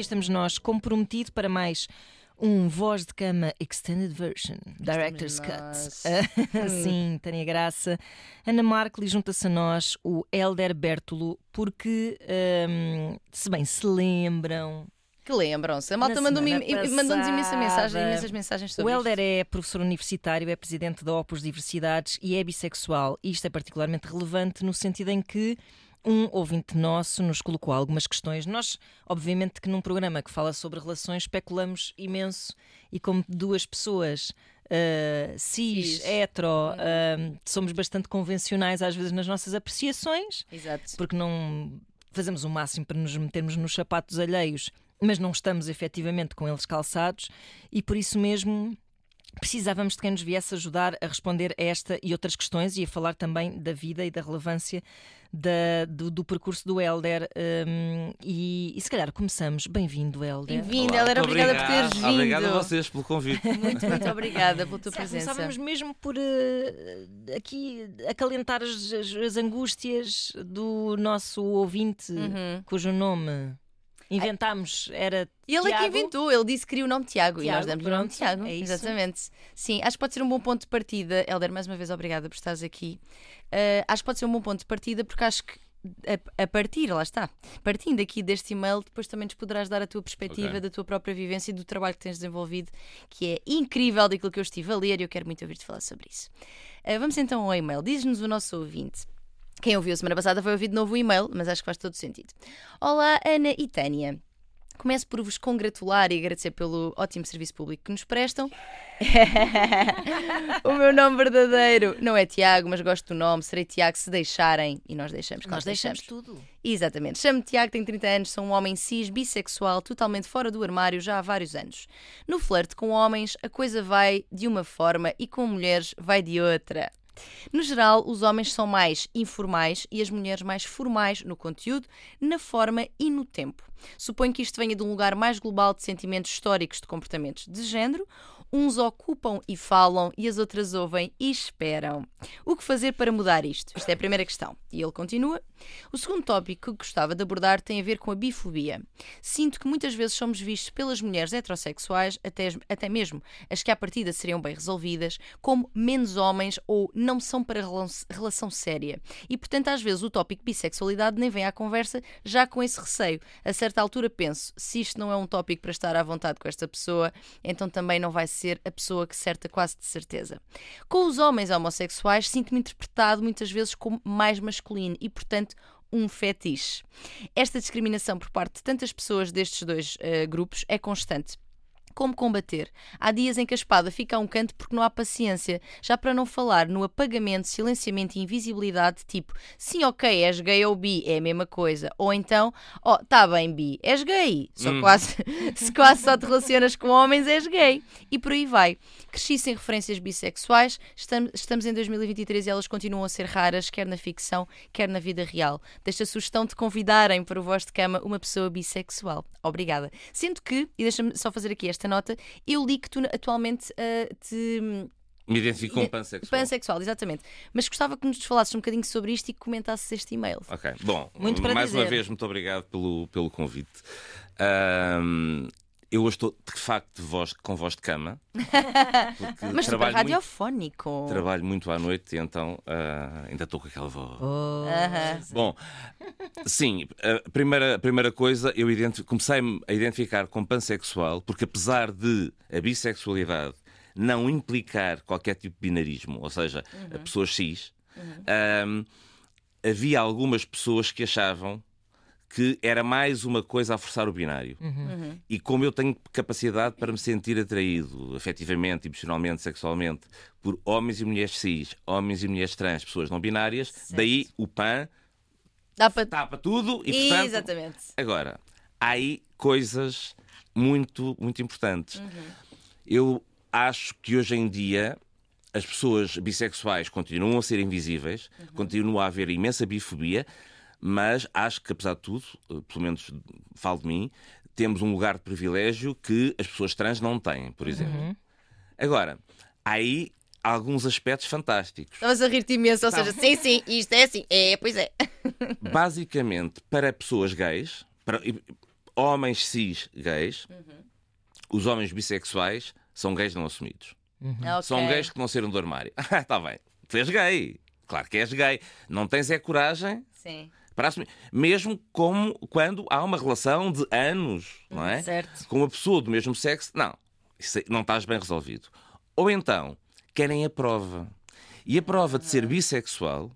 aqui estamos nós, comprometido para mais um voz de cama extended version, director's cut. Sim, Tânia Graça. Ana Markle junta-se a nós o Elder Bertolo, porque, um, se bem se lembram, que lembram-se. A malta mandou-nos imensa mensagem, imensas mensagens sobre O Helder isto. é professor universitário, é presidente da Opus Diversidades e é bissexual. Isto é particularmente relevante no sentido em que um ouvinte nosso nos colocou algumas questões. Nós, obviamente, que num programa que fala sobre relações, especulamos imenso e como duas pessoas uh, cis, cis, hetero, uh, somos bastante convencionais às vezes nas nossas apreciações, Exato. porque não fazemos o máximo para nos metermos nos sapatos alheios mas não estamos efetivamente com eles calçados e por isso mesmo precisávamos de quem nos viesse ajudar a responder a esta e outras questões e a falar também da vida e da relevância da, do, do, percurso do Helder. Um, e, e, se calhar começamos. Bem-vindo, Helder. Bem-vindo, Helder. Obrigada por teres vindo. Obrigado a vocês pelo convite. Muito, muito obrigada pela tua presença. Começávamos mesmo por uh, aqui acalentar as, as, as, angústias do nosso ouvinte, uhum. cujo nome Inventámos, era. Ele Tiago. é que inventou, ele disse que queria o nome Tiago, Tiago e nós damos o nome Tiago. É exatamente. Sim, acho que pode ser um bom ponto de partida. Helder, mais uma vez, obrigada por estares aqui. Uh, acho que pode ser um bom ponto de partida porque acho que a, a, partir, lá está, partindo aqui deste e-mail, depois também nos poderás dar a tua perspectiva okay. da tua própria vivência e do trabalho que tens desenvolvido, que é incrível daquilo que eu estive a ler e eu quero muito ouvir-te falar sobre isso. Uh, vamos então ao e-mail. Diz-nos o nosso ouvinte. Quem ouviu semana passada foi ouvir de novo o e-mail, mas acho que faz todo sentido. Olá, Ana e Tânia. Começo por vos congratular e agradecer pelo ótimo serviço público que nos prestam. o meu nome verdadeiro não é Tiago, mas gosto do nome. Serei Tiago se deixarem. E nós deixamos. Nós deixamos, deixamos tudo. Exatamente. Chamo-me Tiago, tenho 30 anos, sou um homem cis, bissexual, totalmente fora do armário já há vários anos. No flerte com homens, a coisa vai de uma forma e com mulheres vai de outra. No geral, os homens são mais informais e as mulheres mais formais no conteúdo, na forma e no tempo. Suponho que isto venha de um lugar mais global de sentimentos históricos de comportamentos de género, Uns ocupam e falam e as outras ouvem e esperam. O que fazer para mudar isto? Esta é a primeira questão. E ele continua. O segundo tópico que gostava de abordar tem a ver com a bifobia. Sinto que muitas vezes somos vistos pelas mulheres heterossexuais, até, até mesmo as que à partida seriam bem resolvidas, como menos homens ou não são para relação séria. E portanto, às vezes, o tópico bissexualidade nem vem à conversa já com esse receio. A certa altura penso, se isto não é um tópico para estar à vontade com esta pessoa, então também não vai ser ser a pessoa que certa quase de certeza. Com os homens homossexuais, sinto-me interpretado muitas vezes como mais masculino e, portanto, um fetiche. Esta discriminação por parte de tantas pessoas destes dois uh, grupos é constante. Como combater? Há dias em que a espada fica a um canto porque não há paciência, já para não falar no apagamento, silenciamento e invisibilidade, tipo, sim, ok, és gay ou bi, é a mesma coisa. Ou então, oh, tá bem, bi, és gay. Só hum. quase, se quase só te relacionas com homens, és gay. E por aí vai. Cresci sem referências bissexuais, estamos, em 2023 e elas continuam a ser raras, quer na ficção, quer na vida real. Deixa a sugestão de convidarem para o voz de cama uma pessoa bissexual. Obrigada. Sendo que, e deixa-me só fazer aqui esta nota, eu li que tu atualmente uh, te. Me identifico como pansexual. Pansexual, exatamente. Mas gostava que nos falasses um bocadinho sobre isto e que comentasses este e-mail. Ok, bom, muito mais dizer. uma vez, muito obrigado pelo, pelo convite. Um, eu hoje estou de facto de voz, com voz de cama. Mas super radiofónico. Muito, trabalho muito à noite e então uh, ainda estou com aquela voz. Oh. Uh -huh. Bom, sim, a primeira, a primeira coisa, eu comecei a identificar como pansexual porque apesar de a bissexualidade não implicar qualquer tipo de binarismo, ou seja, uhum. pessoas cis, uhum. havia algumas pessoas que achavam que era mais uma coisa a forçar o binário. Uhum. E como eu tenho capacidade para me sentir atraído, afetivamente, emocionalmente, sexualmente, por homens e mulheres cis, homens e mulheres trans, pessoas não binárias, certo. daí o PAN para... tapa tudo e, portanto, Exatamente. Agora, há aí coisas muito, muito importantes. Uhum. Eu acho que hoje em dia as pessoas bissexuais continuam a ser invisíveis, uhum. continua a haver imensa bifobia, mas acho que, apesar de tudo, eh, pelo menos falo de mim, temos um lugar de privilégio que as pessoas trans não têm, por exemplo. Uhum. Agora, há aí alguns aspectos fantásticos. Estavas a rir-te imenso, ou seja, sim, sim, isto é assim, é, pois é. Basicamente, para pessoas gays, para, homens cis gays, uhum. os homens bissexuais são gays não assumidos. Uhum. Okay. São gays que não saíram do armário. Está bem, tu és gay. Claro que és gay. Não tens é coragem. Sim. Para assumir. Mesmo como quando há uma relação de anos, não é? Certo. Com uma pessoa do mesmo sexo, não. Isso não estás bem resolvido. Ou então, querem a prova. E a prova de ser bissexual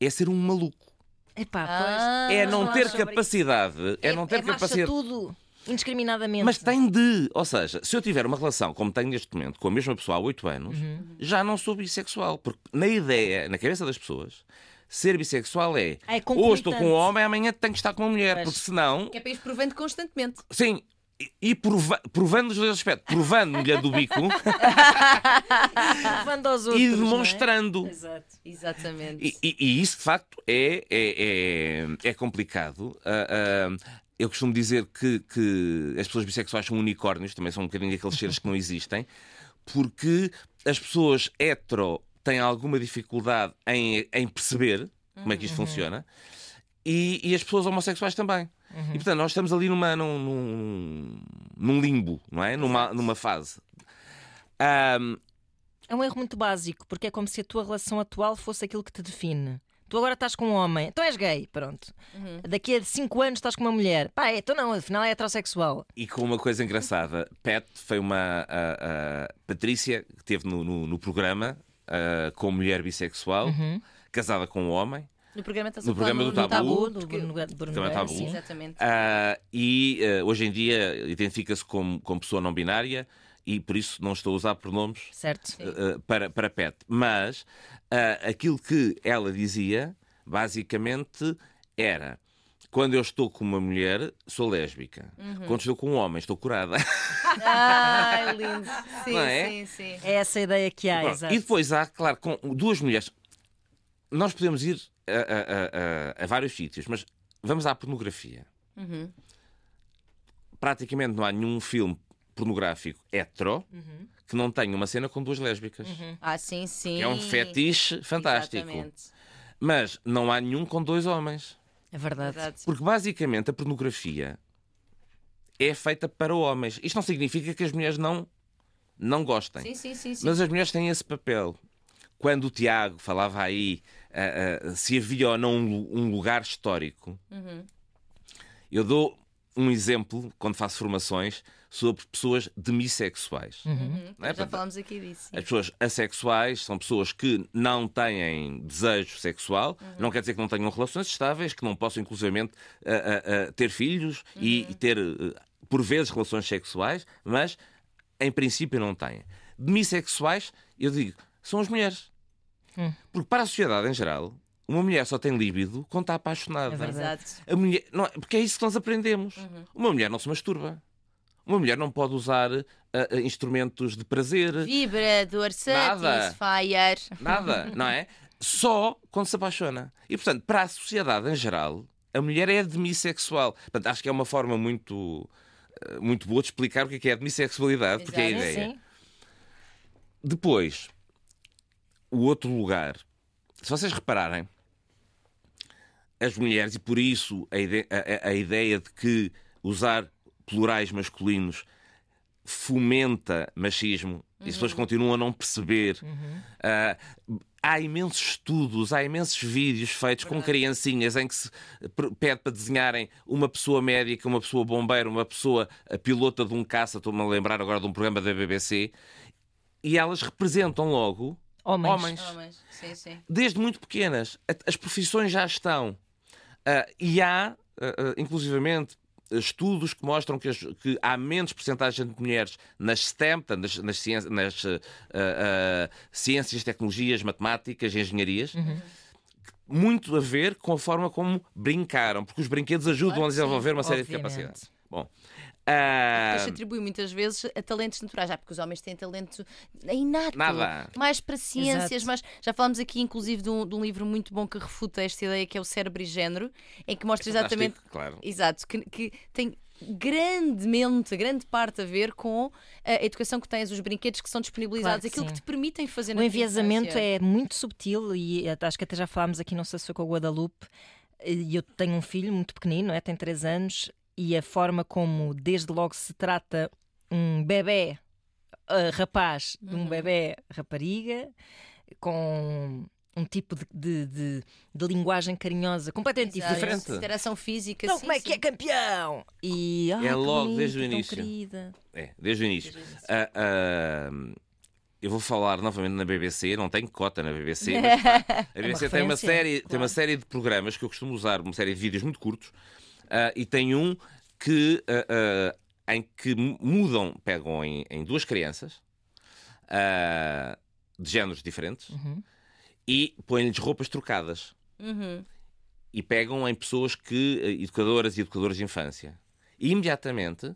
é ser um maluco. Epá, ah, é não ter capacidade. É, é, não ter é capacidade. tudo. Indiscriminadamente. Mas tem de. Ou seja, se eu tiver uma relação como tenho neste momento com a mesma pessoa há 8 anos, uhum. já não sou bissexual. Porque na ideia, na cabeça das pessoas, ser bissexual é, é hoje estou com um homem, amanhã tenho que estar com uma mulher. Mas... Porque senão. Que é para ir provando constantemente. Sim, e prova provando os dois aspectos, provando-lhe do bico provando aos outros, e é? demonstrando. É? Exato. Exatamente. E, e, e, isso de facto é, é, é, é complicado. Uh, uh, eu costumo dizer que, que as pessoas bissexuais são unicórnios, também são um bocadinho aqueles seres que não existem, porque as pessoas hetero têm alguma dificuldade em, em perceber como é que isto uhum. funciona e, e, as pessoas homossexuais também. Uhum. E portanto, nós estamos ali numa, num, num, num limbo, não é? Numa, numa fase. Um... É um erro muito básico, porque é como se a tua relação atual fosse aquilo que te define. Tu agora estás com um homem, tu és gay, pronto. Uhum. Daqui a 5 anos estás com uma mulher. Pá, é, então não, afinal é heterossexual. E com uma coisa engraçada, Pat foi uma. A, a Patrícia, que esteve no, no, no programa, a, com mulher bissexual, uhum. casada com um homem. No programa, no programa do Tabu. tabu do Bruno, Bruno tabu. Sim, exatamente. Uh, e uh, hoje em dia identifica-se como, como pessoa não binária e por isso não estou a usar pronomes certo. Uh, para, para pet. Mas aquilo que ela dizia, basicamente, era quando eu estou com uma mulher, sou lésbica. Uhum. Quando estou com um homem, estou curada. Ai, lindo. Sim, é? sim, sim. É essa a ideia que há, Bom, E depois há, claro, com duas mulheres. Nós podemos ir a, a, a, a vários sítios, mas vamos à pornografia. Uhum. Praticamente não há nenhum filme pornográfico hetero uhum. que não tenha uma cena com duas lésbicas. Uhum. Ah, sim, sim. Que é um fetiche fantástico. Exatamente. Mas não há nenhum com dois homens. É verdade. Porque basicamente a pornografia é feita para homens. Isto não significa que as mulheres não, não gostem. Sim, sim, sim, sim. Mas as mulheres têm esse papel. Quando o Tiago falava aí uh, uh, se havia ou não um, lugar histórico, uhum. eu dou um exemplo quando faço formações sobre pessoas demissexuais. Uhum. É? Já falámos aqui disso. As pessoas assexuais são pessoas que não têm desejo sexual, uhum. não quer dizer que não tenham relações estáveis, que não possam, inclusivamente, uh, uh, ter filhos uhum. e, e, ter, uh, por vezes, relações sexuais, mas, em princípio, não têm. Demissexuais, eu digo, são as mulheres. Hum. Porque, para a sociedade em geral, uma mulher só tem líbido quando está apaixonada. É verdade. A mulher, não, porque é isso que nós aprendemos. Uhum. Uma mulher não se masturba. Uma mulher não pode usar uh, uh, instrumentos de prazer. Vibrador, satisfier. Nada, não é? Só quando se apaixona. E, portanto, para a sociedade em geral, a mulher é demissexual. Portanto, acho que é uma forma muito, uh, muito boa de explicar o que é, é demissexualidade, Exato, porque é a ideia. Sim. Depois, o outro lugar. Se vocês repararem, as mulheres, e por isso a ideia, a, a ideia de que usar plurais masculinos fomenta machismo uhum. e as pessoas uhum. continuam a não perceber. Uhum. Uh, há imensos estudos, há imensos vídeos feitos Verdade. com criancinhas em que se pede para desenharem uma pessoa médica, uma pessoa bombeira, uma pessoa pilota de um caça. Estou-me a lembrar agora de um programa da BBC. E elas representam logo homens. homens. homens. Sim, sim. Desde muito pequenas. As profissões já estão. Uh, e há, uh, inclusivamente, estudos que mostram que, as, que, há menos porcentagem de mulheres nas STEM, nas, nas, ciências, nas uh, uh, ciências, tecnologias, matemáticas, engenharias. Uhum. Muito a ver com a forma como brincaram, porque os brinquedos ajudam a desenvolver sim, uma série obviamente. de capacidades. Bom, Uh... se atribui muitas vezes a talentos naturais, já porque os homens têm talento inato, Nada. mais para ciências, mas já falamos aqui inclusive de um, de um, livro muito bom que refuta esta ideia que é o Cérebro e Género, em que mostra é exatamente claro. exato, que, que tem grandemente, grande parte a ver com a educação que tens, os brinquedos que são disponibilizados, claro aquilo sim. que te permitem fazer O enviesamento é muito subtil e acho que até já falámos aqui, não sei se foi com o Guadalupe, e eu tenho um filho muito pequenino, é? tem 3 anos, e a forma como, desde logo, se trata um bebê uh, rapaz de um uhum. bebê rapariga, com um tipo de, de, de, de, linguagem carinhosa completamente Exato. diferente. Interação física. Então, sim, como é sim. que é campeão? E, oh, é logo bonito, desde o início. É, desde o início. Desde o início. Uh, uh, eu vou falar novamente na BBC, não tenho cota na BBC, mas pá, a BBC é tem, uma série, claro. tem uma série de programas que eu costumo usar, uma série de vídeos muito curtos, e tem um que, uh, uh, em que mudam, pegam em, em duas crianças de géneros diferentes uhum. e põem-lhes roupas trocadas. Uhum. E pegam em pessoas que, educadoras e educadores de infância. E imediatamente,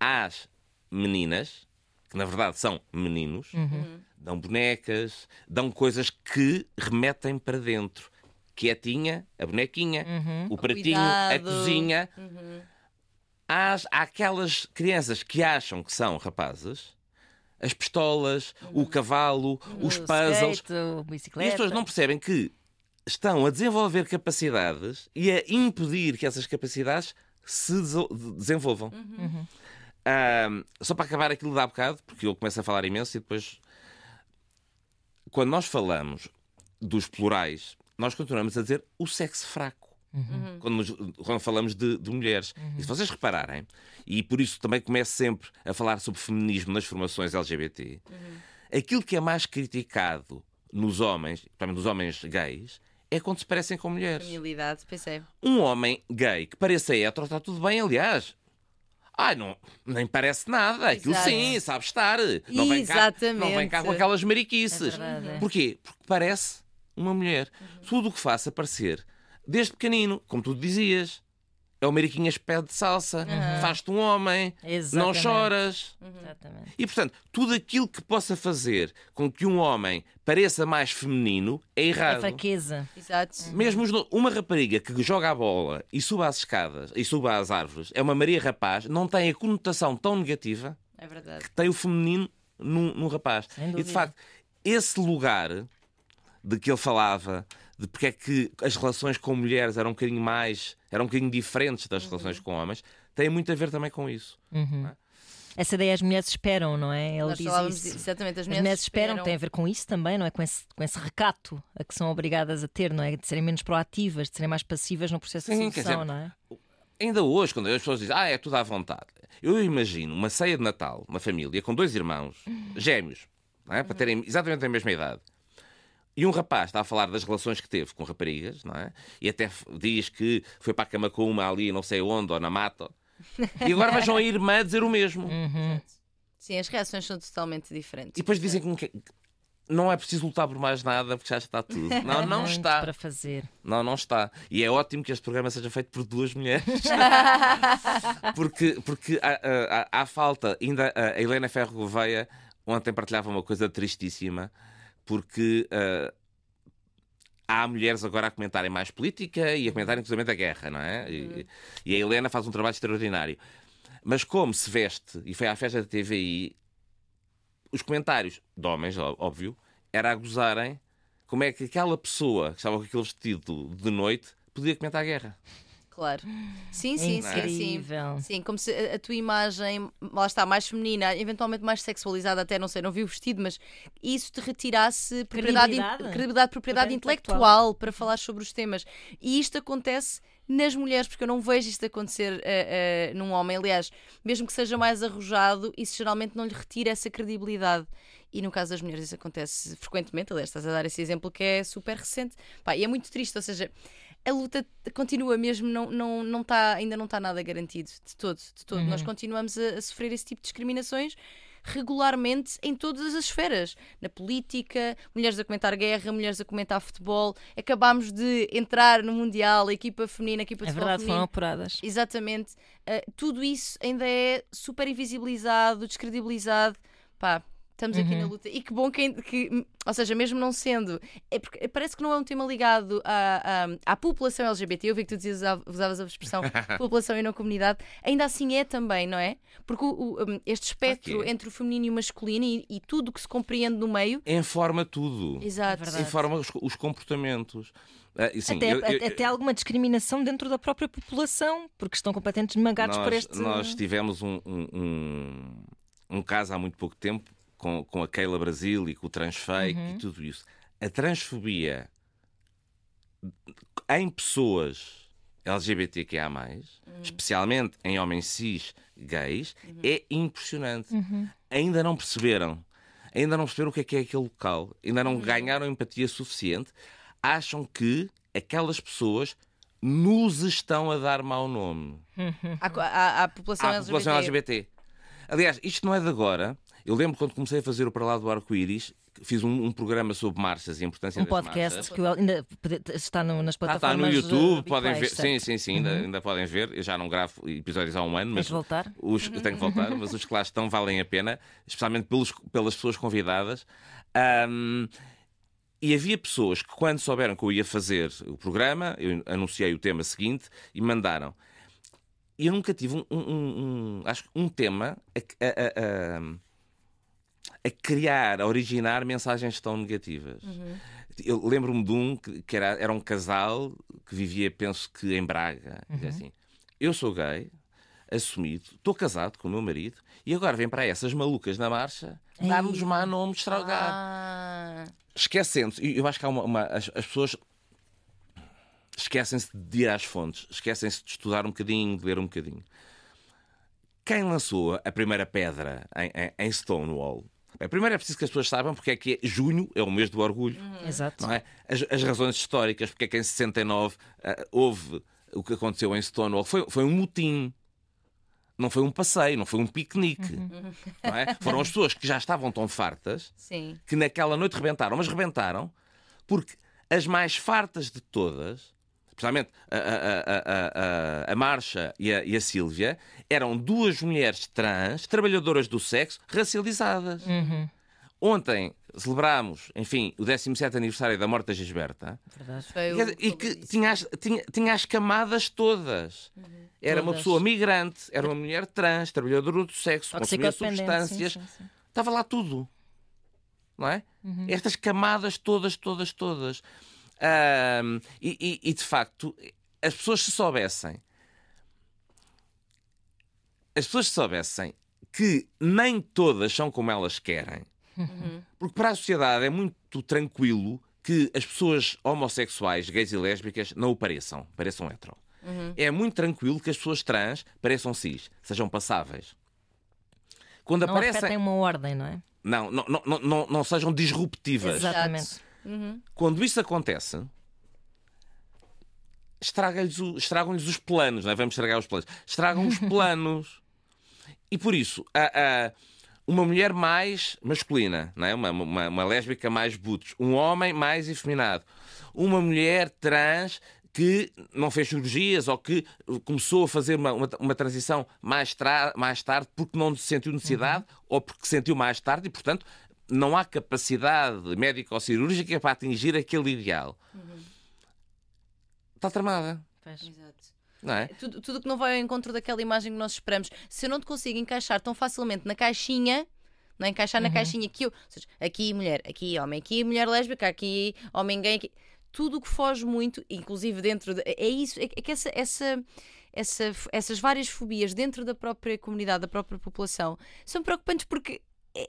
às meninas que na verdade são meninos, uhum. dão bonecas, dão coisas que remetem para dentro. Quietinha, a bonequinha, uhum. o pratinho, Cuidado. a cozinha. Uhum. Há, há aquelas crianças que acham que são rapazes as pistolas, o cavalo, os puzzles. Skate, e as pessoas não percebem que estão a desenvolver capacidades e a impedir que essas capacidades se desenvolvam. Uhum. Um, só para acabar aquilo de há bocado, porque eu começo a falar imenso e depois. Quando nós falamos dos plurais, nós continuamos a dizer o sexo fraco. Uhum. Quando, nos, quando, falamos de, de mulheres. Uhum. E se vocês repararem, e por isso também começo sempre a falar sobre feminismo nas formações LGBT, uhum. aquilo que é mais criticado nos homens, principalmente nos homens gays, é quando se parecem com mulheres. Feminilidade, pensei. Um homem gay que pareça hétero está tudo bem, aliás. Ai, não, nem parece nada. Aquilo Exato. sim, sabe estar. Não vem, cá, não vem cá com aquelas mariquices. É Porquê? Porque parece uma mulher. Uhum. Tudo o que faça parecer, desde pequenino, como tu dizias, é o Mariquinhas pé de salsa, uhum. faz-te um homem, Exatamente. não choras. Uhum. E portanto, tudo aquilo que possa fazer com que um homem pareça mais feminino é errado. É fraqueza. Exato. Mesmo uma rapariga que joga a bola e suba as escadas e suba às árvores, é uma Maria Rapaz, não tem a conotação tão negativa é que tem o feminino num, num rapaz. E de facto, esse lugar de que ele falava de porque é que as relações com mulheres eram um bocadinho mais, eram um bocadinho diferentes das uhum. relações com homens, tem muito a ver também com isso. Uhum. É? Essa ideia as mulheres esperam, não é? Ele Nós diz isso. Exatamente, as mulheres, as mulheres esperam, esperam, tem a ver com isso também, não é? Com esse, com esse recato a que são obrigadas a ter, não é? De serem menos proativas, de serem mais passivas no processo Sim, de sedução, não é? Ainda hoje, quando as pessoas dizem, ah, é tudo à vontade. Eu imagino uma ceia de Natal, uma família com dois irmãos gêmeos, não é? para terem exatamente a mesma idade. E um rapaz está a falar das relações que teve com raparigas, não é? E até diz que foi para a cama com uma ali, não sei onde, ou na mata. E agora vejam a irmã dizer o mesmo. Uhum. Sim, as reações são totalmente diferentes. E depois dizem que não é preciso lutar por mais nada porque já está tudo. Não, não está. para fazer. Não, não está. E é ótimo que este programa seja feito por duas mulheres. porque porque há, há, há, falta. Ainda a Helena Ferro Gouveia ontem partilhava uma coisa tristíssima porque uh, há mulheres agora a comentarem mais política e a comentarem inclusive a guerra, não é? E, uhum. e, a Helena faz um trabalho extraordinário. Mas como se veste, e foi à festa da TVI, os comentários de homens, óbvio, era a gozarem como é que aquela pessoa que estava com aquele vestido de noite podia comentar a guerra. Claro. Sim, sim, sim, sim. Sim, como se a, a, tua imagem, lá está, mais feminina, eventualmente mais sexualizada, até não sei, não vi o vestido, mas isso te retirasse propriedade, credibilidade, credibilidade propriedade intelectual, intelectual para falar sobre os temas. E isto acontece nas mulheres, porque eu não vejo isto acontecer uh, uh, num homem. Aliás, mesmo que seja mais arrojado, isso geralmente não lhe retira essa credibilidade. E no caso das mulheres isso acontece frequentemente. Aliás, estás a dar esse exemplo que é super recente. Pá, e é muito triste, ou seja, a luta continua mesmo, não, não, não tá, ainda não está nada garantido de todo. De todo. Uhum. Nós continuamos a, a, sofrer esse tipo de discriminações regularmente em todas as esferas. Na política, mulheres a comentar guerra, mulheres a comentar futebol. Acabámos de entrar no Mundial, a equipa feminina, a equipa de É verdade, feminino. foram apuradas. Exatamente. Uh, tudo isso ainda é super invisibilizado, descredibilizado. Pá, Estamos aqui na luta. E que bom que, que ou seja, mesmo não sendo, é porque parece que não é um tema ligado à, à, à população LGBT. Eu vi que tu dizias, usavas a expressão população e não comunidade. Ainda assim é também, não é? Porque o, o, este espectro okay. entre o feminino e o masculino e, e tudo o que se compreende no meio. Informa tudo. Exato. É Informa os, os comportamentos. Ah, sim, até, eu, eu, até, alguma discriminação dentro da própria população, porque estão completamente esmagados nós, por este. Nós tivemos um, um, um, um caso há muito pouco tempo com, com a Keila Brasil e com o transfake uhum. e tudo isso. A transfobia em pessoas LGBTQIA, uhum. especialmente em homens cis gays, uhum. é impressionante. Uhum. Ainda não perceberam. Ainda não perceberam o que é que é aquele local. Ainda não uhum. ganharam empatia suficiente. Acham que aquelas pessoas nos estão a dar mau nome. À, à, população, à LGBT. população LGBT. Aliás, isto não é de agora. Eu lembro quando comecei a fazer o Para Lá do Arco-Íris, fiz um, um, programa sobre marchas e a importância um das podcast marchas. que ainda está no, nas plataformas. Ah, está no YouTube, podem ver. Sim, sim, sim, ainda, uhum. ainda, podem ver. Eu já não gravo episódios há um ano, mas. voltar? Os, tenho que voltar, mas os que lá estão valem a pena, especialmente pelos, pelas pessoas convidadas. Um, e havia pessoas que, quando souberam que eu ia fazer o programa, eu anunciei o tema seguinte e mandaram. E eu nunca tive um, um, um acho, um tema a, a, a, a criar, a originar mensagens tão negativas. Uhum. Eu lembro-me de um que, que, era, era um casal que vivia, penso que em Braga. Uhum. Assim, eu sou gay, assumido, estou casado com o meu marido e agora vem para essas malucas na marcha dar-nos má nome estragar. Ah. Esquecendo-se, eu acho que há uma. uma as, as pessoas esquecem-se de ir às fontes, esquecem-se de estudar um bocadinho, de ler um bocadinho. Quem lançou a primeira pedra em, em, em Stonewall Bem, primeiro é preciso que as pessoas saibam porque é que é junho é o mês do orgulho. Uhum. Exato. Não é? as, as, razões históricas, porque é que em 69 uh, ah, houve o que aconteceu em Stonewall. Foi, foi um motim. Não foi um passeio, não foi um piquenique. Uhum. Não é? Foram as pessoas que já estavam tão fartas Sim. que naquela noite rebentaram. Mas rebentaram porque as mais fartas de todas especialmente a, a, a, a, Marcha e a, e a Sílvia, eram duas mulheres trans, trabalhadoras do sexo, racializadas. Uhum. Ontem celebrámos, enfim, o 17 aniversário da morte da Gisberta. Verdade. E, que tinha as, tinha, tinha as camadas todas. Uhum. Era todas. uma pessoa migrante, era uma mulher trans, trabalhadora do sexo, consumia substâncias. Sim, sim, sim. Estava lá tudo. Não é? Uhum. Estas camadas todas, todas, todas. Um, e, e, e, de facto, as pessoas se soubessem, as pessoas se soubessem que nem todas são como elas querem, uhum. porque para a sociedade é muito tranquilo que as pessoas homossexuais, gays e lésbicas, não o pareçam, pareçam hetero. Uhum. É muito tranquilo que as pessoas trans pareçam cis, sejam passáveis. Quando não aparecem. uma ordem, não é? Não, não, não, não, não sejam disruptivas. Exatamente. Uhum. Quando isso acontece, estragam-lhes os planos, não é? Vamos estragar os planos. Estragam os planos. E por isso, a, a, uma mulher mais masculina, não é? uma, uma, uma lésbica mais butos, um homem mais efeminado, uma mulher trans que não fez cirurgias ou que começou a fazer uma, uma, uma transição mais, mais tarde porque não sentiu necessidade uhum. ou porque sentiu mais tarde e, portanto, não há capacidade médico-cirúrgica para atingir aquele ideal. Uhum. Está tramada. Exato. Não é? Tudo, tudo que não vai ao encontro daquela imagem que nós esperamos. Se eu não te consigo encaixar tão facilmente na caixinha, não é? encaixar uhum. na caixinha que eu, seja, aqui mulher, aqui homem, aqui mulher lésbica, aqui homem gay, aqui, tudo o que foge muito, inclusive dentro de, é isso, é, é que essa, essa, essa, essas várias fobias dentro da própria comunidade, da própria população, são preocupantes porque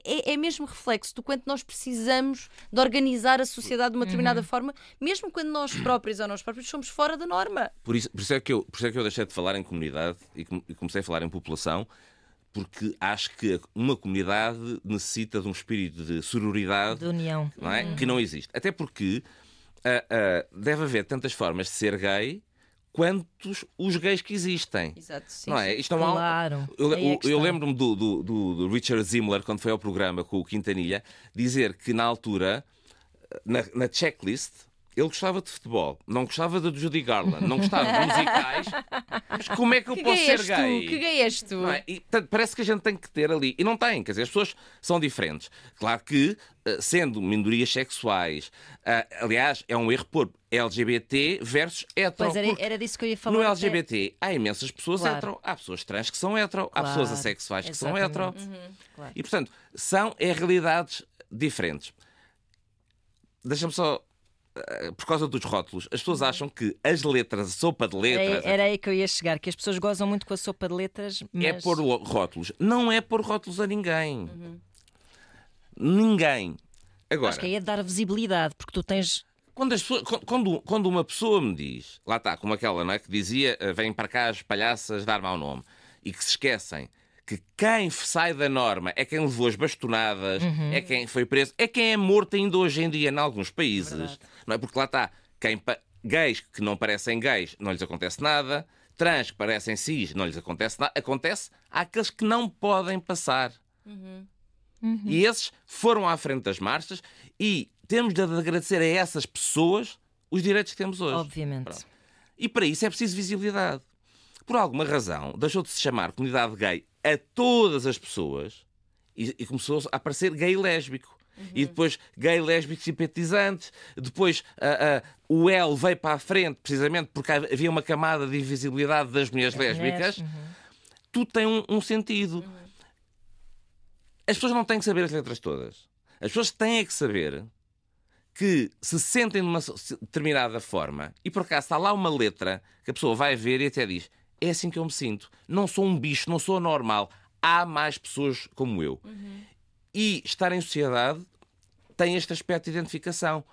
é, é, mesmo reflexo do quanto nós precisamos de organizar a sociedade de uma determinada uhum. forma, mesmo quando nós próprios ou nós próprios somos fora da norma. Por isso, por isso, é, que eu, por isso é que eu deixei de falar em comunidade e comecei a falar em população, porque acho que uma comunidade necessita de um espírito de sororidade de união. Não é? Uhum. que não existe. Até porque uh, uh, deve haver tantas formas de ser gay quantos os gays que existem. Exato, sim. Não é? Isto não claro. Eu, é eu lembro-me do, do, do, Richard Zimmler, quando foi ao programa com o Quintanilha, dizer que na altura, na, na checklist, ele gostava de futebol, não gostava de Judy Garland, não gostava de musicais, mas como é que eu Que posso ser gay? tu? Que gay és tu? É? E, portanto, parece que a gente tem que ter ali. E não tem, quer dizer, as pessoas são diferentes. Claro que, eh, sendo minorias sexuais, eh, aliás, é um erro pôr LGBT versus hetero. Pois era, era disso que eu ia falar. no até. LGBT há imensas pessoas Claro. hetero, há pessoas trans que são hetero, há pessoas Claro, assexuais que são exatamente. hetero. Uhum. Claro. E, portanto, são é, realidades diferentes. Deixa-me só. Eh, Por causa dos rótulos, as pessoas acham que as letras, a sopa de Era, letras, era aí que eu ia chegar, que as pessoas gozam muito com a sopa de letras, mas... é pôr lo- rótulos. Não é pôr rótulos a ninguém. Ninguém. Agora, Acho que aí é dar visibilidade, porque tu tens. quando, as pessoas- quando, quando uma pessoa me diz, lá está, como aquela não é, que dizia eh, vêm para cá as palhaças dar mau nome, e que se esquecem que quem sai da norma é quem levou as bastonadas, é quem foi preso, é quem é morto ainda hoje em dia em alguns países. Não é? Porque lá está, quem gays que não parecem gays não lhes acontece nada, trans que parecem cis não lhes acontece nada. Acontece àqueles que não podem passar. E esses foram à frente das marchas e temos de agradecer a essas pessoas os direitos que temos hoje. Obviamente. Pronto. E para isso é preciso visibilidade. Por alguma razão, deixou de se chamar comunidade gay a todas as pessoas e, e começou a aparecer gay e lésbico. E depois gay, lésbico, simpatizantes. Depois ah, ah, o L veio para a frente, precisamente porque havia uma camada de invisibilidade das mulheres lésbicas. Uhum. Tudo tem um, um sentido. As pessoas não têm que saber as letras todas. As pessoas têm é que saber que se sentem de uma determinada forma e por acaso está lá uma letra que a pessoa vai ver e até diz: É assim que eu me sinto. Não sou um bicho, não sou anormal. Há mais pessoas como eu. E estar em sociedade tem este aspecto de identificação.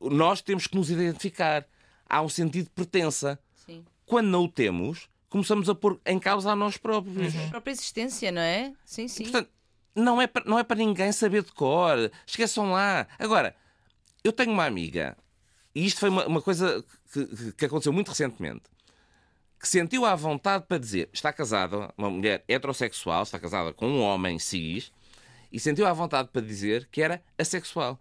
Nós temos que nos identificar. Há um sentido de pertença. Sim. Quando não o temos, começamos a pôr em causa a nós próprios. A própria existência, não é? Sim, sim. Portanto, não é, para, não é para ninguém saber de cor. Esqueçam lá. Agora, eu tenho uma amiga, e isto foi uma, uma coisa que, que aconteceu muito recentemente, que sentiu à vontade para dizer está casada, uma mulher heterossexual, está casada com um homem cis, e sentiu à vontade para dizer que era assexual.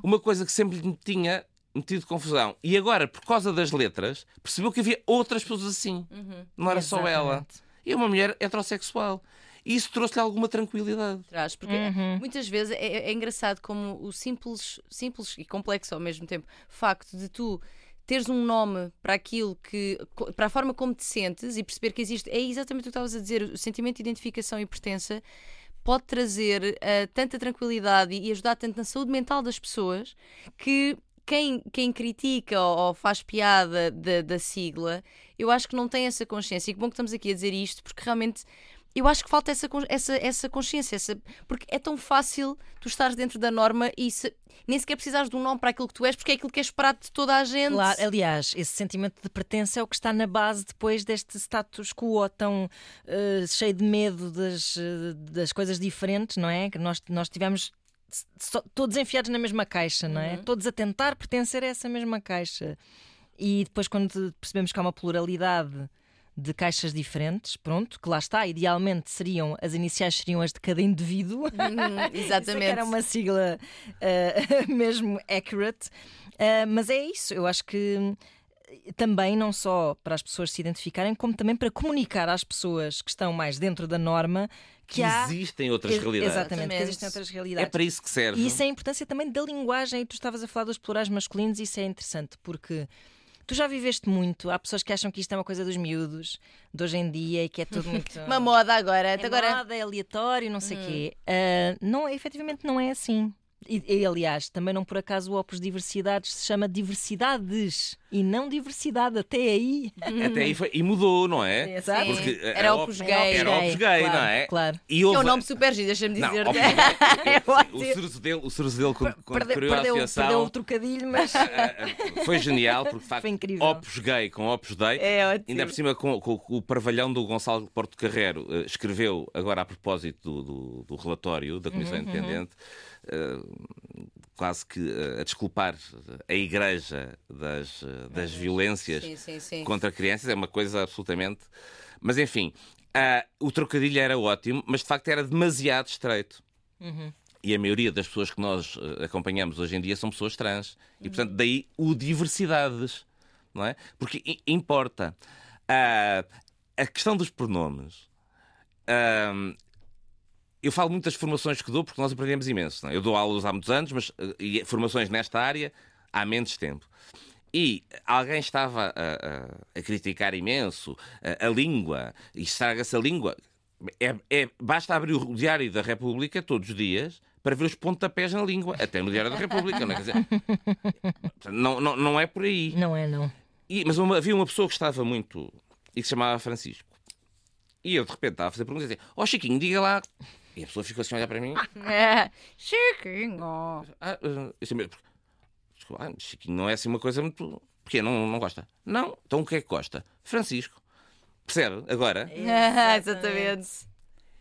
Uma coisa que sempre lhe tinha metido confusão. E agora, por causa das letras, percebeu que havia outras pessoas assim. Não era só ela. Exatamente. E é uma mulher heterossexual. E isso trouxe-lhe alguma tranquilidade. Traz, porque muitas vezes é, é engraçado como o simples, simples e complexo ao mesmo tempo facto de tu teres um nome para aquilo que para a forma como te sentes e perceber que existe é exatamente o que estavas a dizer o sentimento de identificação e pertença pode trazer eh, tanta tranquilidade e ajudar tanto na saúde mental das pessoas que quem, quem critica ou, ou faz piada da, da sigla, eu acho que não tem essa consciência. E que bom que estamos aqui a dizer isto, porque realmente eu acho que falta essa, essa, essa consciência, essa- porque é tão fácil tu estares dentro da norma e se- nem sequer precisares de um nome para aquilo que tu és, porque é aquilo que é esperado de toda a gente. Claro, aliás, esse sentimento de pertença é o que está na base depois deste status quo tão eh, cheio de medo das, eh, das coisas diferentes, não é? Que nós, nós tivemos todos enfiados na mesma caixa, não é? Todos a tentar pertencer a essa mesma caixa. E depois, quando percebemos que há uma pluralidade de caixas diferentes, pronto, que lá está, idealmente seriam, as iniciais seriam as de cada indivíduo. Uhum, é exatamente. era uma sigla eh, mesmo accurate. Eh, mas é isso, eu acho que hum, também não só para as pessoas se identificarem, como também para comunicar às pessoas que estão mais dentro da norma que, Que há. existem outras Ex- realidades. Exatamente, que existem outras É realidades. para isso que serve. E isso é a importância também da linguagem. E tu estavas a falar dos plurais masculinos, e isso é interessante, porque tu já viveste muito. Há pessoas que acham que isto é uma coisa dos miúdos, de hoje em dia, e que é tudo muito. Uma moda agora. É agora moda, é aleatório, não sei o quê. Ah, não, efetivamente não é assim. E, e, aliás, também não por acaso o Opus Diversidades se chama Diversidades e não diversidade. Até aí. Até aí foi, e mudou, não é? Exato. Sim. Porque Era op- Opus Era Gay. Era Opus Gay, claro, não é? Claro. E é houve... um nome super giro, deixa-me Não, dizer. Opus é Gay, o dele, o surso dele quando, quando Perde- criou a perdeu, associação perdeu o trocadilho, mas. eh, foi genial, porque de facto Foi incrível. Opus Gay com Opus Dei, É ótimo. ainda por cima com, com- com o parvalhão do Gonçalo Porto Carrero, eh, escreveu agora a propósito do, do- do relatório da Comissão Uhum, Independente, eh, quase que eh, a desculpar a Igreja das, eh, das violências Sim, sim, sim. contra crianças, é uma coisa absolutamente. Mas enfim, ah, o trocadilho era ótimo, mas de facto era demasiado estreito. E a maioria das pessoas que nós acompanhamos hoje em dia são pessoas trans. E, portanto, daí o diversidades. Não é? Porque importa. Uh, a questão dos pronomes. Uh, eu falo muito das formações que dou porque nós aprendemos imenso. É? Eu dou aulas há muitos anos, mas e formações nesta área há menos tempo. E alguém estava a, a, a criticar imenso a, a língua, e estraga-se a língua. É, é, basta abrir o Diário da República todos os dias para ver os pontapés na língua, até no Diário da República. Não é, dizer, não, não, não é por aí. Não é, não. E, mas uma, havia uma pessoa que estava muito. e que se chamava Francisco. E eu de repente estava a fazer perguntas e dizia: Ó oh, Chiquinho, diga lá. E a pessoa ficou assim a olhar para mim. É, Chiquinho. Ah, uh, ah, Chiquinho não é assim uma coisa muito. Porquê? Não, não gosta? Não. Então o que é que gosta? Francisco. Percebe? Agora? Exatamente.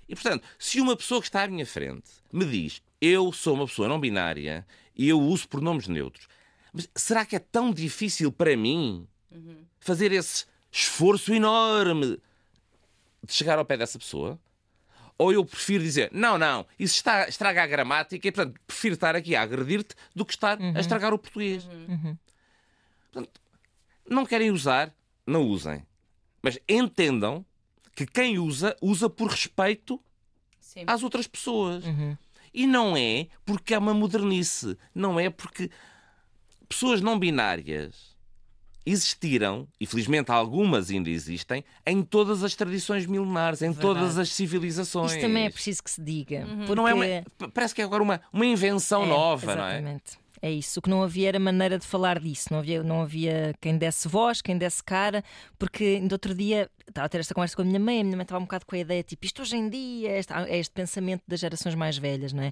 E portanto, se uma pessoa que está à minha frente me diz eu sou uma pessoa não binária e eu uso pronomes neutros, mas será que é tão difícil para mim uhum. fazer esse esforço enorme de chegar ao pé dessa pessoa? Ou eu prefiro dizer, não, não, isso está, estraga a gramática e, portanto, prefiro estar aqui a agredir-te do que estar uhum. a estragar o português. Uhum. Portanto, não querem usar, não usem. Mas entendam que quem usa, usa por respeito Sim. às outras pessoas. Uhum. E não é porque há uma modernice. Não é porque pessoas não binárias existiram, e felizmente algumas ainda existem, em todas as tradições milenares, em Verdade. todas as civilizações. Isso também é preciso que se diga. Uhum. Porque... Não é uma, parece que é agora uma, uma invenção é, nova, exatamente. não é? É isso. O que não havia era maneira de falar disso. Não havia, não havia quem desse voz, quem desse cara, porque no outro dia estava a ter esta conversa com a minha mãe, a minha mãe estava um bocado com a ideia tipo, isto hoje em dia é este, é este pensamento das gerações mais velhas, não é?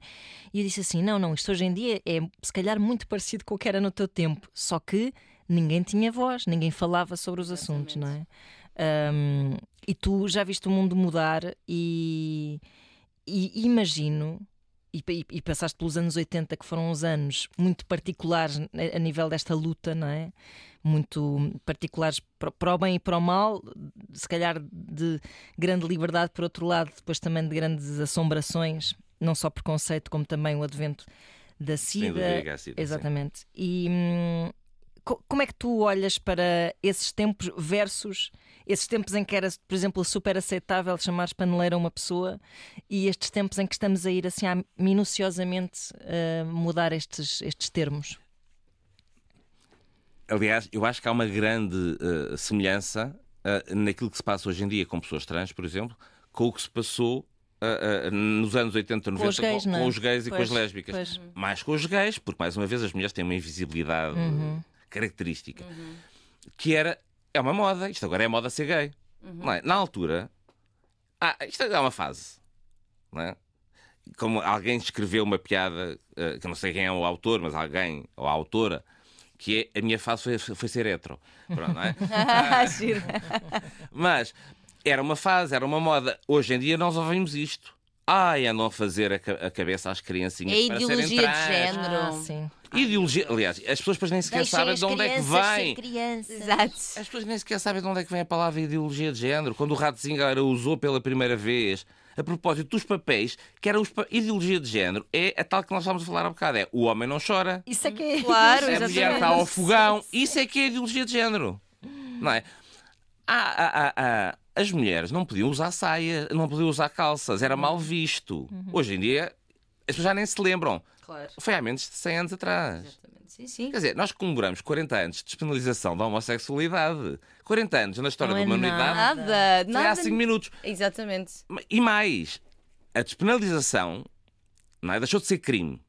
E eu disse assim: não, não, isto hoje em dia é se calhar muito parecido com o que era no teu tempo, só que ninguém tinha voz, ninguém falava sobre os assuntos, não é? Um, e tu já viste o mundo mudar e, e imagino e, e, passaste pelos anos 80, que foram uns anos muito particulares a nível desta luta, não é? Muito particulares para o bem e para o mal, se calhar de grande liberdade, por outro lado, depois também de grandes assombrações, não só preconceito, como também o advento da SIDA. Exatamente. Sim. E hum, como é que tu olhas para esses tempos versus esses tempos em que era, por exemplo, super aceitável chamar paneleira a uma pessoa e estes tempos em que estamos a ir assim a, minuciosamente uh, mudar estes, estes termos? Aliás, eu acho que há uma grande uh, semelhança uh, naquilo que se passa hoje em dia com pessoas trans, por exemplo, com o que se passou Uh, uh, nos anos 80, 90, com os gays, com, com os gays pois, e com as lésbicas. Pois. Mais com os gays, porque mais uma vez as mulheres têm uma invisibilidade uhum. Característica. Uhum. Que era é uma moda, isto agora é moda ser gay. Uhum. É? Na altura, ah, isto é uma fase. Não é? Como alguém escreveu uma piada, uh, que não sei quem é o autor, mas alguém, ou a autora, que é a minha fase foi, foi ser hetero. Pronto, não é? mas era uma fase, era uma moda. Hoje em dia nós ouvimos isto. Ai, andam a fazer a, a cabeça às criancinhas é para serem ideologia de género. Ah, sim. Ideologia, aliás, as pessoas depois nem sequer Deixem sabem de onde é que vem. Exato. As pessoas nem sequer sabem de onde é que vem a palavra ideologia de género. Quando o Ratzinger a usou pela primeira vez, a propósito dos papéis, que era a ideologia de género, é a tal que nós estávamos a falar há bocado: é o homem não chora. Isso é que é. Claro, a mulher está ao fogão. Isso é que é ideologia de género. Não é? Ah, ah, ah, as mulheres não podiam usar saia, não podiam usar calças, era mal visto. Uhum. Hoje em dia, as pessoas já nem se lembram. Claro. Foi há menos de 100 anos atrás. Exatamente. Sim, sim. Quer dizer, nós comemoramos 40 anos de despenalização da homossexualidade. 40 anos na história não da humanidade. Nada, foi nada. há 5 minutos. Exatamente. E mais, a despenalização não é? deixou de ser crime.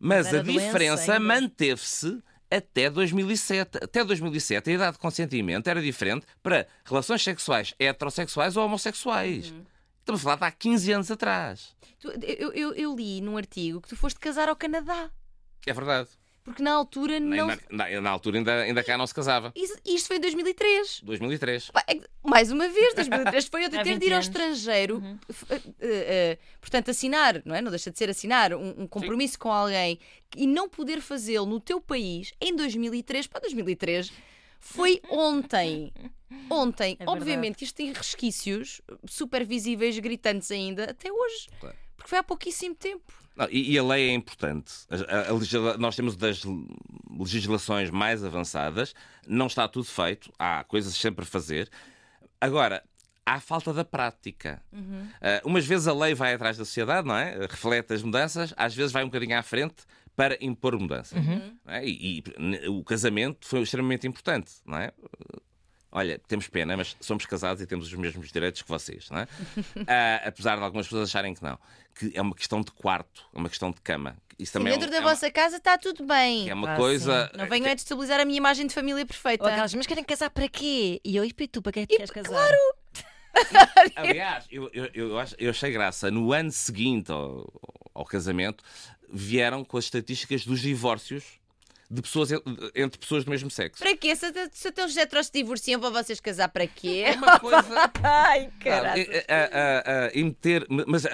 Mas a diferença manteve-se até 2007. Até 2007, a idade de consentimento era diferente para relações sexuais heterossexuais ou homossexuais. Uhum. Estamos a falar de há 15 anos atrás. Eu, eu, eu, li num artigo que tu foste casar ao Canadá. É verdade. Porque na altura não. Na, na, na altura ainda, ainda cá não se casava. Isso, isto foi em 2003. 2003. É mais uma vez, 2003 foi eu ter de ir ao estrangeiro, uhum. uh, uh, uh, portanto, assinar, não é? Não deixa de ser assinar um, um compromisso Sim. com alguém e não poder fazê-lo no teu país em 2003 para 2003 foi ontem. Ontem. É Obviamente que isto tem resquícios super visíveis, gritantes ainda, até hoje. Claro. Porque foi há pouquíssimo tempo. Não, e, e, a lei é importante. A, a, a, nós temos das legislações mais avançadas, não está tudo feito, há coisas sempre a fazer. Agora, há falta da prática. Uhum. Uh, umas vezes a lei vai atrás da sociedade, não é? Reflete as mudanças, às vezes vai um bocadinho à frente para impor mudanças. Uhum. É? E, e, o casamento foi extremamente importante, não é? Olha, temos pena, mas somos casados e temos os mesmos direitos que vocês, não é? uh, apesar de algumas pessoas acharem que não. Que é uma questão de quarto, é uma questão de cama. Isso também sim, dentro é, da é vossa uma... casa está tudo bem. É uma ah, coisa. Sim. Não venham a destabilizar a minha imagem de família perfeita. Ou aquelas, mas querem casar para quê? E eu, e tu, para que é que queres casar? Claro! Aliás, eu, eu, eu, eu achei graça. No ano seguinte ao, ao casamento, vieram com as estatísticas dos divórcios de pessoas entre pessoas do mesmo sexo. Para quê? Se, se teus heteros se divorciam, para vocês casar para quê? É uma coisa. Ai, caralho. E meter. Mas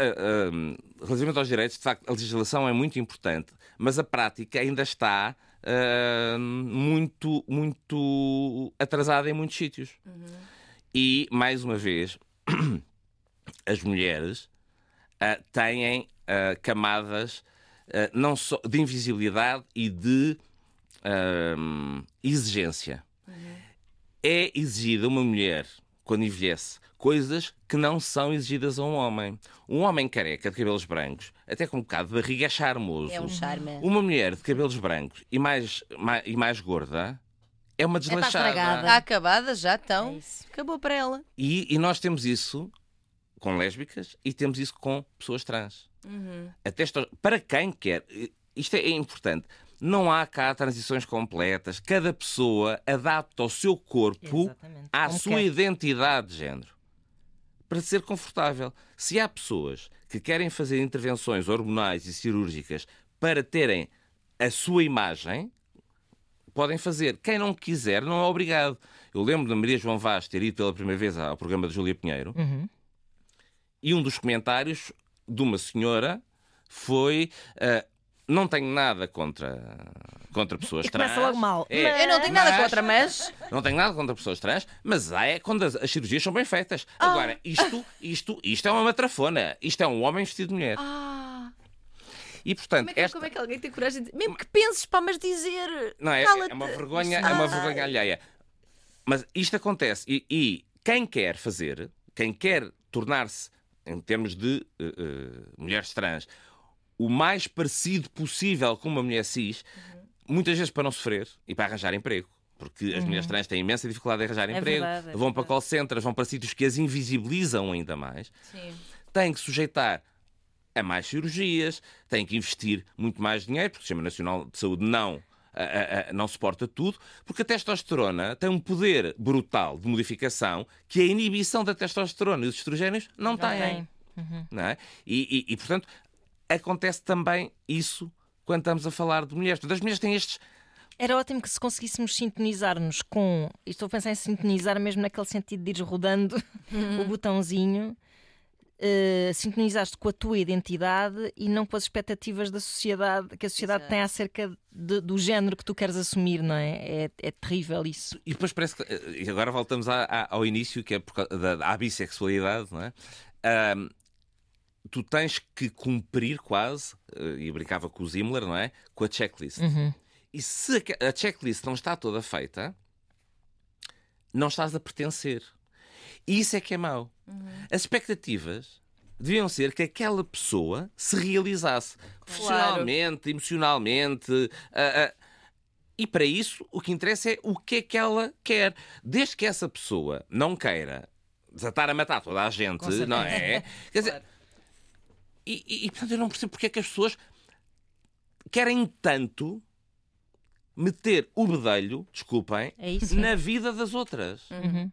relativamente aos direitos, de facto, a legislação é muito importante, mas a prática ainda está uh, muito, muito atrasada em muitos sítios. Uhum. E, mais uma vez, as mulheres uh, têm uh, camadas não só de invisibilidade e de exigência. Uhum. É exigida uma mulher, quando envelhece, coisas que não são exigidas a um homem. Um homem careca de cabelos brancos, até com um bocado de barriga, é charmoso. É um charme. Uma mulher de cabelos brancos e mais, mais e mais gorda é uma desleixada. É Está acabada, já estão. É Acabou para ela. E, e, nós temos isso com lésbicas e temos isso com pessoas trans. Uhum. Até para quem quer. Isto é importante. Não há cá transições completas. Cada pessoa adapta o seu corpo Exatamente. à Como sua quer. identidade de género. Para ser confortável. Se há pessoas que querem fazer intervenções hormonais e cirúrgicas para terem a sua imagem, podem fazer. Quem não quiser, não é obrigado. Eu lembro da Maria João Vaz ter ido pela primeira vez ao programa de Júlia Pinheiro uhum. e um dos comentários de uma senhora foi. Uh, não tenho nada contra, contra pessoas trans. Começa logo mal. É, eu não tenho mas, nada contra, mas. Não tenho nada contra pessoas trans, mas há é quando as, as cirurgias são bem feitas. Ah. Agora, isto, isto, isto é uma matrafona. Isto é um homem vestido de mulher. Ah. E portanto, como é, que, esta... como é que alguém tem coragem de. Mesmo que penses, pá, mas dizer. Não, é, é uma vergonha, é uma vergonha alheia. Mas isto acontece. E, e quem quer fazer, quem quer tornar-se, em termos de uh, uh, mulheres trans, o mais parecido possível com uma mulher cis, muitas vezes para não sofrer e para arranjar emprego. Porque as uhum. mulheres trans têm imensa dificuldade em arranjar é emprego, verdade, é vão para call centers, vão para sítios que as invisibilizam ainda mais. Sim. Têm que sujeitar a mais cirurgias, têm que investir muito mais dinheiro, porque o Sistema Nacional de Saúde não a, a, não suporta tudo, porque a testosterona tem um poder brutal de modificação que a inibição da testosterona e dos estrogénios não, não têm. Uhum. Não é? e, e, e, portanto, acontece também isso quando estamos a falar de mulheres. Portanto, as mulheres têm estes. Era ótimo que se conseguíssemos sintonizar-nos com. Estou a pensar em sintonizar mesmo naquele sentido de ires rodando uhum. o botãozinho. Uh, sintonizaste com a tua identidade e não com as expectativas da sociedade que a sociedade Exato. tem acerca de, do género que tu queres assumir, não é? É, é terrível isso. E depois parece que. Eh, e agora voltamos à, à, ao início, que é por, da, da bissexualidade, não é? Um, tu tens que cumprir quase, eh, e brincava com o Zimmler, não é? Com a checklist. Uhum. E se a checklist não está toda feita, não estás a pertencer. E isso é que é mau. Uhum. As expectativas deviam ser que aquela pessoa se realizasse claro. profissionalmente, emocionalmente. Uh, uh, e para isso, o que interessa é o que é que ela quer. Desde que essa pessoa não queira desatar a matar toda a gente, não é? Quer dizer, claro e, e, e, portanto eu não percebo porque é que as pessoas querem tanto meter o bedelho, desculpem, é na vida das outras. Uhum.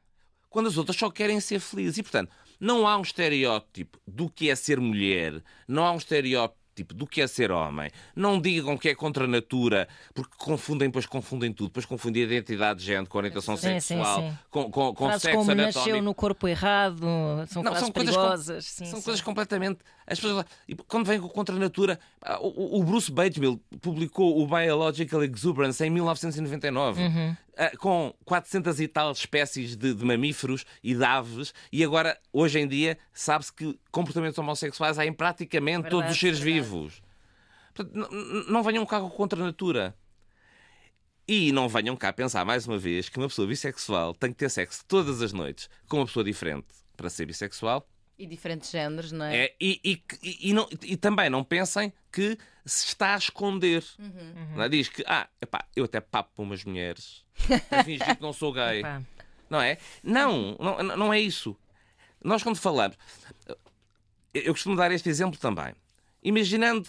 Quando as outras só querem ser felizes. E, portanto, não há um estereótipo do que é ser mulher, não há um estereótipo tipo, do que é ser homem. Não digam que é contra a natura, porque confundem, depois confundem tudo. Depois confundem identidade de género com orientação sim, sexual, sim, sim. com, com, com frases sexo como anatómico. nasceu no corpo errado, são não, são perigosas. Coisas, são coisas completamente... As pessoas, quando vêm contra a natura... Ah, o, o Bruce Batesville publicou o Biological Exuberance em 1999. Uhum. Ah, com 400 e tal espécies de, de, mamíferos e de aves, e agora, hoje em dia, sabe-se que comportamentos homossexuais há em praticamente verdade, todos os seres verdade. vivos. Portanto, não venham cá contra a natura. E não venham cá pensar mais uma vez que uma pessoa bissexual tem que ter sexo todas as noites com uma pessoa diferente para ser bissexual. E diferentes géneros, não é? é e, e, e, não, e, também não pensem que se está a esconder. Uhum. Não é? Diz que, ah, epá, eu até papo para umas mulheres a fingir que não sou gay. não é? Não, não, não é isso. Nós, quando falamos. Eu costumo dar este exemplo também. Imaginando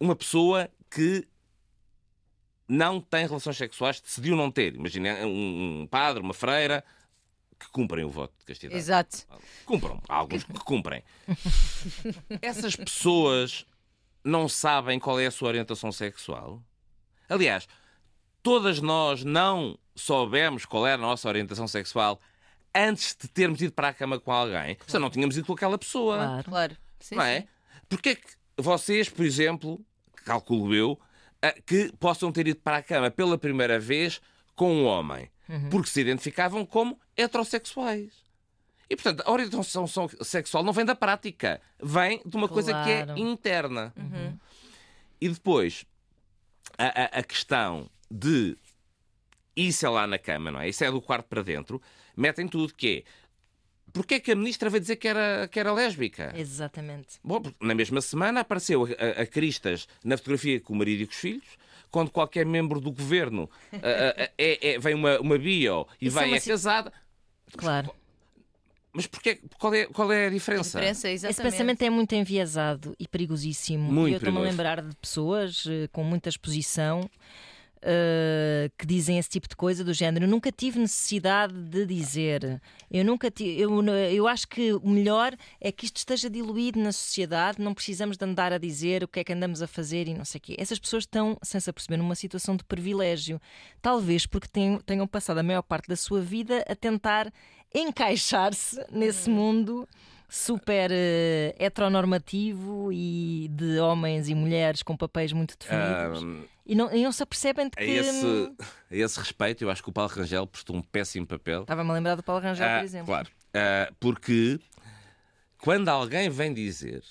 uma pessoa que não tem relações sexuais, decidiu não ter. Imagina um padre, uma freira, que cumprem o voto de castidade. Exato. Cumpram. Há alguns que cumprem. Essas pessoas não sabem qual é a sua orientação sexual. Aliás, todas nós não soubemos qual era a nossa orientação sexual antes de termos ido para a cama com alguém. Claro. Se não tínhamos ido com aquela pessoa. Claro. claro. Sim, não é? Porque é que vocês, por exemplo, calculo eu, eh, que possam ter ido para a cama pela primeira vez com um homem? Uhum. Porque se identificavam como heterossexuais. E, portanto, a orientação sexual não vem da prática, vem de uma claro. coisa que é interna. Uhum. E depois, a, a, a, questão de isso é lá na cama, não é? Isso é do quarto para dentro, metem tudo que é. Porquê é que a ministra veio dizer que era, que era lésbica? Exatamente. Bom, na mesma semana apareceu a, a Cristas na fotografia com o marido e com os filhos, quando qualquer membro do governo é, é, vem uma, uma bio e Isso vai é, é casada. Claro. Mas porquê, qual, é, qual é a diferença? A diferença Esse pensamento é muito enviesado e perigosíssimo. Muito e eu estou-me a lembrar de pessoas uh, com muita exposição uh, que dizem esse tipo de coisa do género. Eu nunca tive necessidade de dizer. Eu nunca tive, eu, eu acho que o melhor é que isto esteja diluído na sociedade, não precisamos de andar a dizer o que é que andamos a fazer e não sei o quê. Essas pessoas estão, sem se aperceber, numa situação de privilégio. Talvez porque tenham, tenham passado a maior parte da sua vida a tentar encaixar-se nesse uhum. mundo super uh, heteronormativo e de homens e mulheres com papéis muito definidos. Um, e, não, e não se apercebem de que. A esse, a esse respeito, eu acho que o Paulo Rangel prestou um péssimo papel. Estava-me a lembrar do Paulo Rangel, por exemplo. Claro. Uh, porque quando alguém vem dizer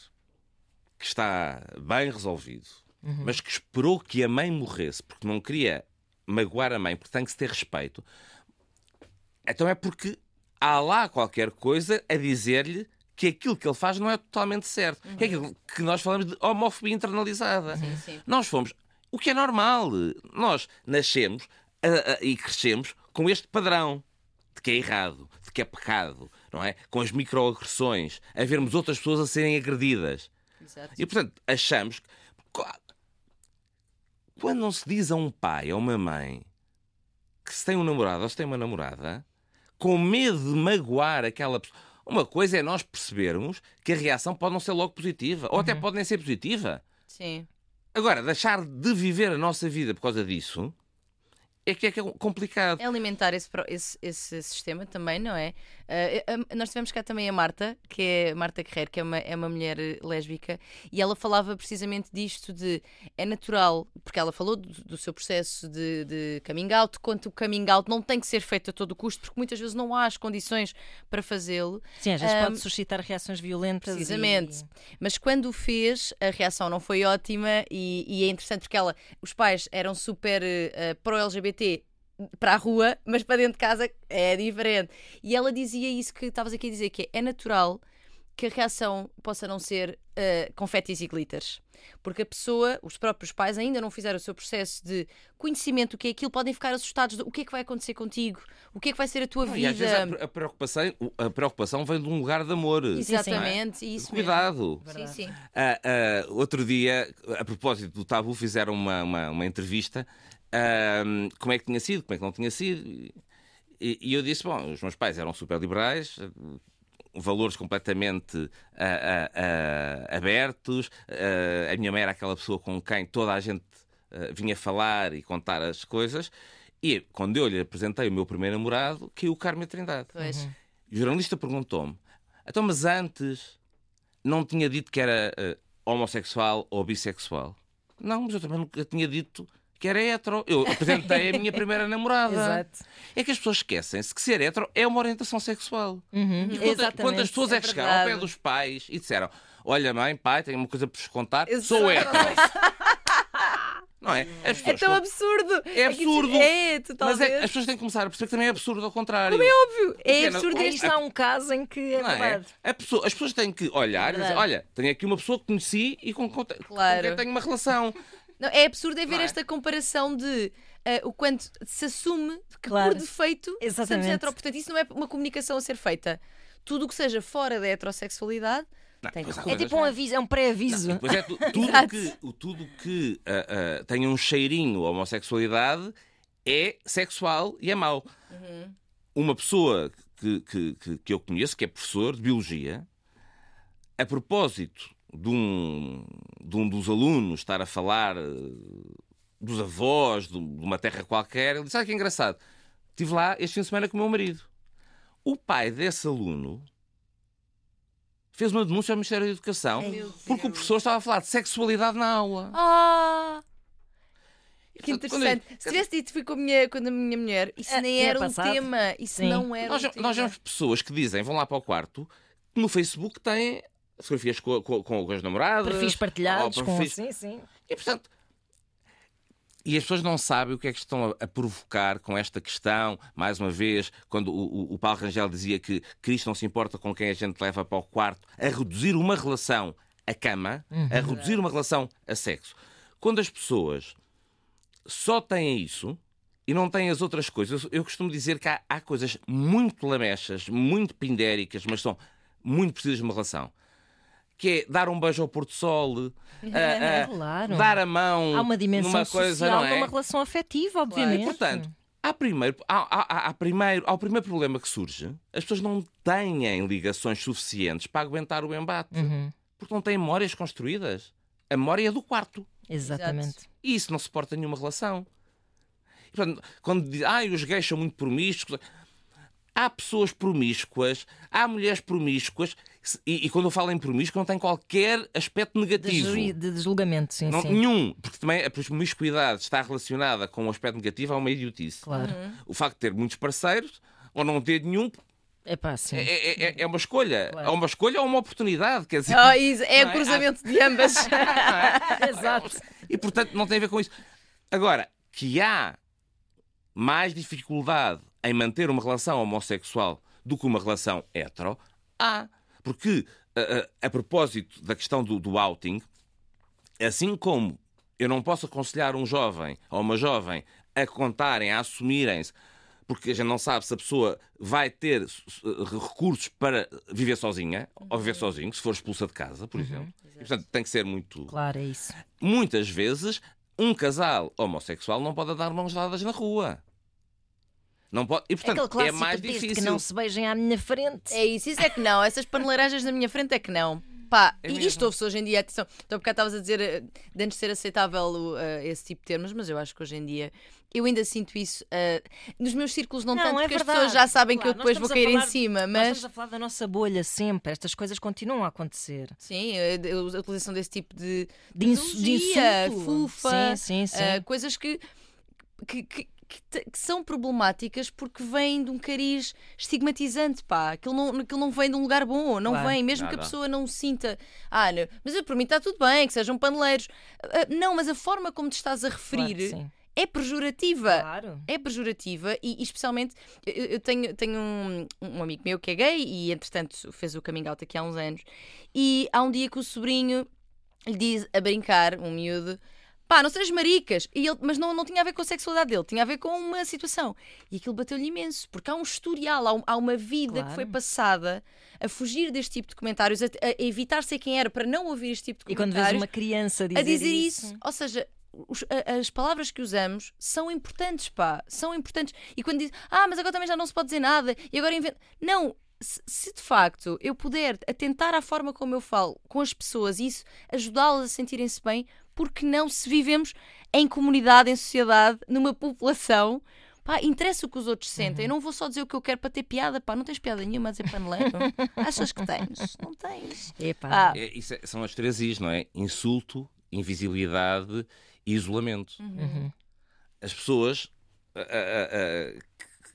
que está bem resolvido, uhum. mas que esperou que a mãe morresse porque não queria magoar a mãe, porque tem que se ter respeito, então é porque há lá qualquer coisa a dizer-lhe que aquilo que ele faz não é totalmente certo. Uhum. É aquilo que nós falamos de homofobia internalizada. Sim, sim. Nós fomos. O que é normal. Nós nascemos uh, uh, e crescemos com este padrão de que é errado, de que é pecado, não é? Com as microagressões, a vermos outras pessoas a serem agredidas. Exato. E portanto, achamos que. Quando não se diz a um pai ou uma mãe que se tem um namorado ou se tem uma namorada, com medo de magoar aquela pessoa uma coisa é nós percebermos que a reação pode não ser logo positiva, ou até uhum. pode nem ser positiva. Sim. Agora, deixar de viver a nossa vida por causa disso é que é, que é complicado. É alimentar esse, esse, esse sistema também, não é? Uh, nós tivemos cá também a Marta, que é Marta Guerreiro, que é uma, é uma mulher lésbica, e ela falava precisamente disto de é natural, porque ela falou do, do seu processo de, de, coming out, quanto o coming out não tem que ser feito a todo custo, porque muitas vezes não há as condições para fazê-lo. Sim, às vezes um, pode suscitar reações violentas. Precisamente. E... Mas quando o fez, a reação não foi ótima e, e é interessante porque ela, os pais eram super uh, pró-LGBT para a rua, mas para dentro de casa é diferente. E ela dizia isso que estavas aqui a dizer, que é, é natural que a reação possa não ser uh, confetis e glitters. Porque a pessoa, os próprios pais, ainda não fizeram o seu processo de conhecimento do que é aquilo, podem ficar assustados do o que é que vai acontecer contigo, o que é que vai ser a tua não, vida. E às vezes a, preocupação, a preocupação vem de um lugar de amor. Exatamente, é? isso Cuidado. Sim, sim. Uh, uh, outro dia, a propósito do tabu, fizeram uma, uma, uma entrevista um, como é que tinha sido, como é que não tinha sido. E, e eu disse: bom, os meus pais eram super liberais, valores completamente uh, uh, uh, abertos. a minha mãe era aquela pessoa com quem toda a gente vinha falar e contar as coisas. E quando eu lhe apresentei o meu primeiro namorado, caiu o Carmen Trindade. Pois. Uhum. O jornalista perguntou-me: então, mas antes não tinha dito que era homossexual ou bissexual? Não, mas eu também nunca tinha dito que era hetero. Eu apresentei a minha primeira namorada. Exato. É que as pessoas esquecem-se que ser hetero é uma orientação sexual. Uhum. E quantas, quantas pessoas é, é que chegaram ao pé dos pais e disseram: Olha, mãe, pai, tenho uma coisa para vos contar, Exato. sou hetero. Não é? As pessoas, é tão absurdo. É absurdo. É. Mas é, as pessoas têm que começar a perceber que também é absurdo ao contrário. Como é óbvio. É absurdo. Aí está um caso em que é é? verdade. É? Pessoa, as pessoas têm que olhar é e dizer, olha, tenho aqui uma pessoa que conheci e com, com, claro. com quem tenho uma relação. Não, é absurdo é ver é? esta comparação de uh, o quanto se assume que claro. por defeito Exatamente. hetero. Portanto, isso não é uma comunicação a ser feita. Tudo o que seja fora da heterossexualidade não, é tipo um aviso, é um pré-aviso. Pois é, tu, tudo que, tudo que uh, uh, tenha um cheirinho a homossexualidade é sexual e é mau. Uhum. Uma pessoa que, que, que, que eu conheço, que é professor de biologia, a propósito de um, de um dos alunos estar a falar dos avós de uma terra qualquer, ele disse: Olha que engraçado, estive lá este fim de semana com o meu marido. O pai desse aluno fez uma denúncia ao Ministério da Educação porque o professor estava a falar de sexualidade na aula. Ah! Que interessante. Eu, Se tivesse dito fui com a minha, com a minha mulher, isso é, nem era um tema. Isso Sim. não era nós, um nós vemos pessoas que dizem, vão lá para o quarto, que no Facebook têm fotografias com, com, com as namoradas. Perfis partilhados. Perfis... Com... Sim, sim. E portanto, e as pessoas não sabem o que é que estão a, provocar com esta questão. Mais uma vez, quando o, o, o Paulo Rangel dizia que Cristo não se importa com quem a gente leva para o quarto, a reduzir uma relação a cama, uhum. a reduzir uma relação a sexo. Quando as pessoas só têm isso e não têm as outras coisas, eu costumo dizer que há, há coisas muito lamechas, muito pindéricas, mas são muito precisas de uma relação que é dar um beijo ao Porto Sol, claro. dar a mão. Há uma dimensão numa coisa, social, não é? uma relação afetiva, obviamente. Claro. E, portanto, há primeiro, há, há, há, primeiro, ao primeiro problema que surge, as pessoas não têm ligações suficientes para aguentar o embate. Uhum. Porque não têm memórias construídas. A memória é do quarto. Exatamente. E isso não suporta nenhuma relação. E, portanto, quando diz, ah, os gays são muito promíscuos há pessoas promíscuas, há mulheres promíscuas, e, e quando eu falo em promíscuo não tem qualquer aspecto negativo. De, de deslugamento, sim, não, sim. Nenhum, porque também a promiscuidade está relacionada com um aspecto negativo, é uma idiotice. Claro. Uhum. O facto de ter muitos parceiros ou não ter nenhum Epá, sim. É, é, é, é uma escolha. Claro. É uma escolha ou uma oportunidade. Quer dizer, oh, isso, é o cruzamento de ambas. Exato. E portanto não tem a ver com isso. Agora, que há mais dificuldade em manter uma relação homossexual do que uma relação hetero, há. Porque, a, a, a propósito da questão do, do outing, assim como eu não posso aconselhar um jovem ou uma jovem a contarem, a assumirem-se, porque a gente não sabe se a pessoa vai ter recursos para viver sozinha uhum. ou viver sozinho, se for expulsa de casa, por uhum. exemplo. E, portanto, tem que ser muito. Claro, é isso. Muitas vezes, um casal homossexual não pode dar mãos dadas na rua. Não pode... E portanto, é mais difícil. que não se beijem à minha frente. É isso, isso é que não. Essas paneleiragens na minha frente é que não. Pá, é e isto ouve-se hoje em dia, atenção, então porque estavas a dizer eh, de antes ser aceitável uh, esse tipo de termos, mas eu acho que hoje em dia eu ainda sinto isso. Uh, nos meus círculos não, não tanto, é porque verdade. as pessoas já sabem claro, que eu depois vou cair falar, em cima. Mas... Nós estamos a falar da nossa bolha sempre, estas coisas continuam a acontecer. Sim, a, a utilização desse tipo de, de, insu de insulto, fufa, sim, sim, sim. Uh, coisas que, que, que que, que, são problemáticas porque vêm de um cariz estigmatizante, pá. Aquilo não, aquilo não vem de um lugar bom, não claro, vem, mesmo nada. que a pessoa não sinta, ah, não, mas para mim está tudo bem, que sejam paneleiros. Uh, não, mas a forma como te estás a referir. Claro é pejorativa. Claro. É pejorativa e, e especialmente eu, eu, tenho, tenho um, um, amigo meu que é gay e entretanto fez o coming out aqui há uns anos e há um dia que o sobrinho lhe diz a brincar, um miúdo, pá, não sejas maricas. E ele, mas não, não tinha a ver com a sexualidade dele, tinha a ver com uma situação. E aquilo bateu-lhe imenso, porque há um historial, há, um, há uma vida claro. que foi passada a fugir deste tipo de comentários, a, a, evitar ser quem era para não ouvir este tipo de comentários. E quando vês uma criança dizer, a dizer isso. isso. Ou seja, as palavras que usamos são importantes, pá, são importantes. E quando diz, ah, mas agora também já não se pode dizer nada, e agora inventa. Não, se de facto eu puder atentar à forma como eu falo com as pessoas e isso ajudá-las a sentirem-se bem, porque não se vivemos em comunidade, em sociedade, numa população. Pá, interessa o que os outros sentem. Uhum. Eu não vou só dizer o que eu quero para ter piada. Pá, não tens piada nenhuma a dizer paneleiro. Achas que tens? Não tens. Ah. É, isso é, são as três Is, não é? Insulto, invisibilidade e isolamento. Uhum. uhum. As pessoas.